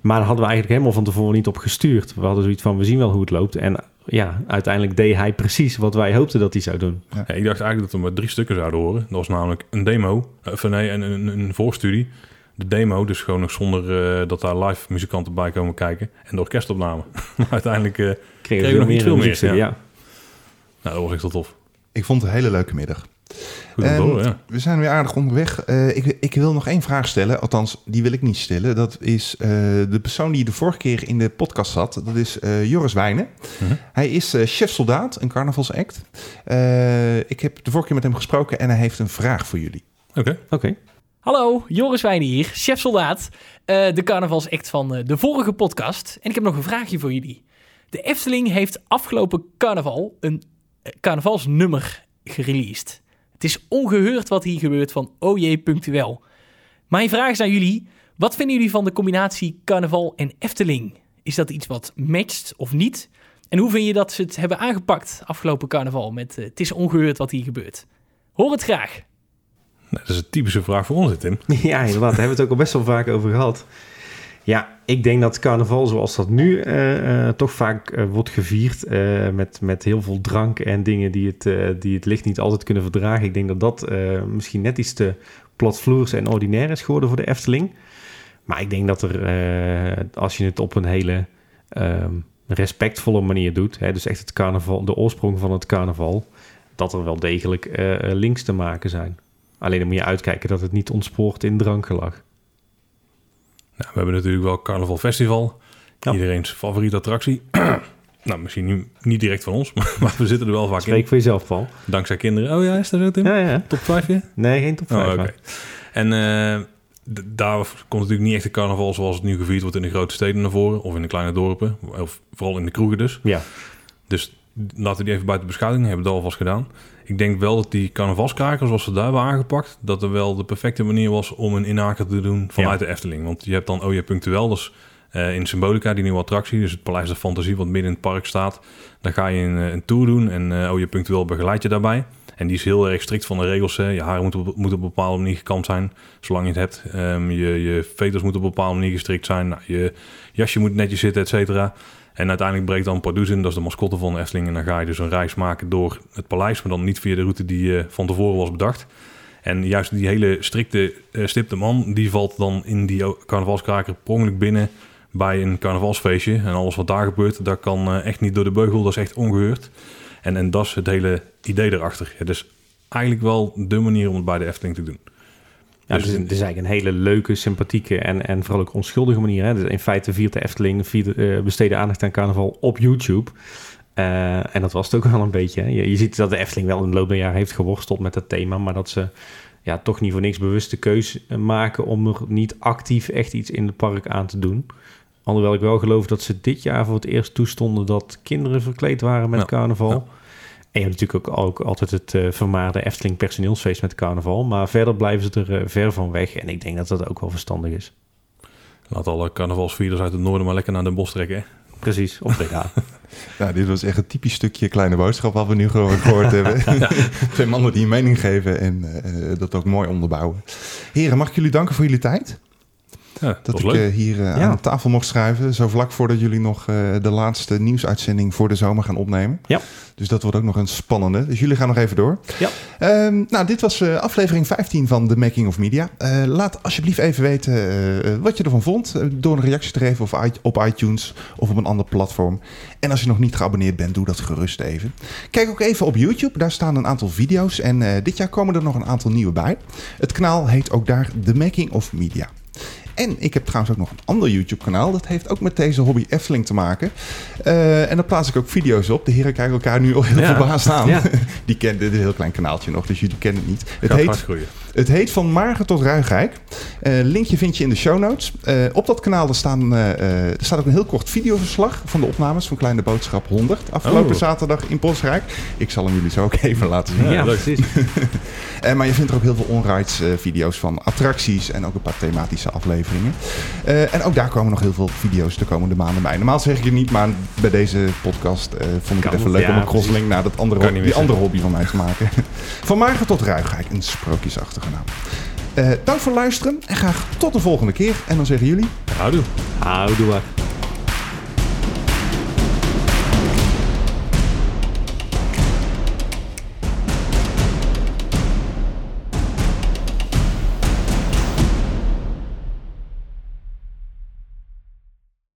Maar daar hadden we eigenlijk helemaal van tevoren niet op gestuurd. We hadden zoiets van, we zien wel hoe het loopt. En ja, uiteindelijk deed hij precies wat wij hoopten dat hij zou doen. Ja, ik dacht eigenlijk dat we maar drie stukken zouden horen. Dat was namelijk een demo, of nee, een, een, een voorstudie. De demo, dus gewoon nog zonder eh, dat daar live muzikanten bij komen kijken. En de orkestopname. uiteindelijk, eh, Kregen Kregen we nog meer iets veel meer, ja. ja. nou, dat was echt wel tof. Ik vond het een hele leuke middag. Goed horen, ja. We zijn weer aardig onderweg. Eh, ik, ik wil nog één vraag stellen. Althans, die wil ik niet stellen. Dat is eh, de persoon die de vorige keer in de podcast zat. Dat is eh, Joris Wijnen. Mhm. Hij is eh chef soldaat, een carnavalsact. Eh, ik heb de vorige keer met hem gesproken en hij heeft een vraag voor jullie. Oké. Oké. Hallo, Joris Wijnen hier, chef soldaat. eh, de carnavalsact van eh, de vorige podcast. En ik heb nog een vraagje voor jullie. De Efteling heeft afgelopen carnaval een eh, carnavalsnummer gereleased. Het is ongeheurd wat hier gebeurt van OJ Punctueel. Mijn vraag is aan jullie. Wat vinden jullie van de combinatie carnaval en Efteling? Is dat iets wat matcht of niet? En hoe vind je dat ze het hebben aangepakt afgelopen carnaval met het is ongeheurd wat hier gebeurt? Hoor het graag. Nou, dat is een typische vraag voor ons, Tim. Ja, inderdaad. Daar hebben we het ook al best wel vaak over gehad. Ja, ik denk dat carnaval zoals dat nu eh, eh, toch vaak eh, wordt gevierd met, met heel veel drank en dingen die het, die het licht niet altijd kunnen verdragen. Ik denk dat dat misschien net iets te platvloers en ordinair is geworden voor de Efteling. Maar ik denk dat er, als je het op een hele ehm, respectvolle manier doet, hè, dus echt het carnaval, de oorsprong van het carnaval, dat er wel degelijk links te maken zijn. Alleen dan moet je uitkijken dat het niet ontspoort in drankgelag. Nou, we hebben natuurlijk wel Carnaval Festival. Ja. Iedereen's favoriete attractie. Nou, misschien niet, niet direct van ons, maar, we zitten er wel vaak Spreek in. voor jezelf, Paul. Dankzij kinderen. Oh ja, is dat zo, Tim? Ja, ja. Top 5 weer? Nee, geen top 5. Oh, oké. En eh, daar komt natuurlijk niet echt de carnaval zoals het nu gevierd wordt in de grote steden naar voren. Of in de kleine dorpen. Of vooral in de kroegen dus. Ja. Dus laten we die even buiten beschouwing. Hebben we dat alvast gedaan. Ik denk wel dat die carnavalskrakers, zoals ze daar hebben aangepakt... dat er wel de perfecte manier was om een inhaker te doen vanuit de Efteling. Want je hebt dan Oja Punctueel, dus eh, in Symbolica, die nieuwe attractie. Dus het Paleis der Fantasie, wat midden in het park staat. Daar ga je een, eh, een tour doen en eh Oja Punctueel begeleidt je daarbij. En die is heel erg strikt van de regels. Hè. Je haar moet op, moet op een bepaalde manier gekamd zijn, zolang je het hebt. Ehm, je, je veters moeten op een bepaalde manier gestrikt zijn. Nou, je jasje moet netjes zitten, et cetera. En uiteindelijk breekt dan Pardoes in, dat is de mascotte van Efteling. En dan ga je dus een reis maken door het paleis, maar dan niet via de route die eh, van tevoren was bedacht. En juist die hele strikte eh, stipte man, die valt dan in die carnavalskraker prongelijk binnen bij een carnavalsfeestje. En alles wat daar gebeurt, dat kan eh, echt niet door de beugel, dat is echt ongeheurd. En, en dat is het hele idee erachter. Het is eigenlijk wel de manier om het bij de Efteling te doen. Ja, Dus- dus het is eigenlijk een hele leuke, sympathieke en, en vooral ook onschuldige manier. Hè? Dus in feite viert de Efteling viert, eh, besteden aandacht aan carnaval op YouTube. Eh, en dat was het ook wel een beetje. Hè? Je, je ziet dat de Efteling wel in de loop der jaren heeft geworsteld met dat thema, maar dat ze ja, toch niet voor niks bewust de keus eh, maken om er niet actief echt iets in het park aan te doen. Alhoewel ik wel geloof dat ze dit jaar voor het eerst toestonden dat kinderen verkleed waren met carnaval. En je hebt natuurlijk ook, ook altijd het eh, vermaarde Efteling personeelsfeest met carnaval. Maar verder blijven ze er eh, ver van weg. En ik denk dat dat ook wel verstandig is. Laat alle carnavalsvierders uit het noorden maar lekker naar Den Bosch trekken. hè. Precies, op de ja. Nou, dit was echt een typisch stukje kleine boodschap wat we nu gewoon gehoord hebben. Twee mannen die een mening geven en eh, dat ook mooi onderbouwen. Heren, mag ik jullie danken voor jullie tijd? Ja, dat, ik leuk. eh, hier eh, Ja. aan tafel mocht schuiven. Zo vlak voordat jullie nog eh, de laatste nieuwsuitzending voor de zomer gaan opnemen. Ja. Dus dat wordt ook nog een spannende. Dus jullie gaan nog even door. Ja. Ehm, nou, dit was eh, aflevering 15 van The Making of Media. Eh, laat alsjeblieft even weten eh, wat je ervan vond. door een reactie te geven of op iTunes of op een ander platform. En als je nog niet geabonneerd bent, doe dat gerust even. Kijk ook even op YouTube. Daar staan een aantal video's. En eh, dit jaar komen er nog een aantal nieuwe bij. Het kanaal heet ook daar The Making of Media. En ik heb trouwens ook nog een ander YouTube-kanaal. Dat heeft ook met deze hobby Efteling te maken. Eh, en daar plaats ik ook video's op. De heren kijken elkaar nu al heel Ja. verbaasd aan. Ja. Die kennen dit is een heel klein kanaaltje nog, dus jullie kennen het niet. Het Gaat heet. Het heet Van Margen tot Ruigrijk. Eh, linkje vind je in de show notes. Eh, op dat kanaal er staan, eh, er staat ook een heel kort videoverslag van de opnames van Kleine Boodschap 100. Afgelopen Oh. zaterdag in Bosrijk. Ik zal hem jullie zo ook even laten zien. Ja, precies. Maar je vindt er ook heel veel onrides video's van attracties en ook een paar thematische afleveringen. En ook daar komen nog heel veel video's de komende maanden bij. Normaal zeg ik het niet, maar bij deze podcast vond ik Kan het even leuk ja, om een crosslink naar dat andere, die andere hobby van mij te maken. van Margen tot Ruigrijk, een sprookjesachtige Eh, dank voor het luisteren en graag tot de volgende keer. En dan zeggen jullie... Houdoe. Houdoe.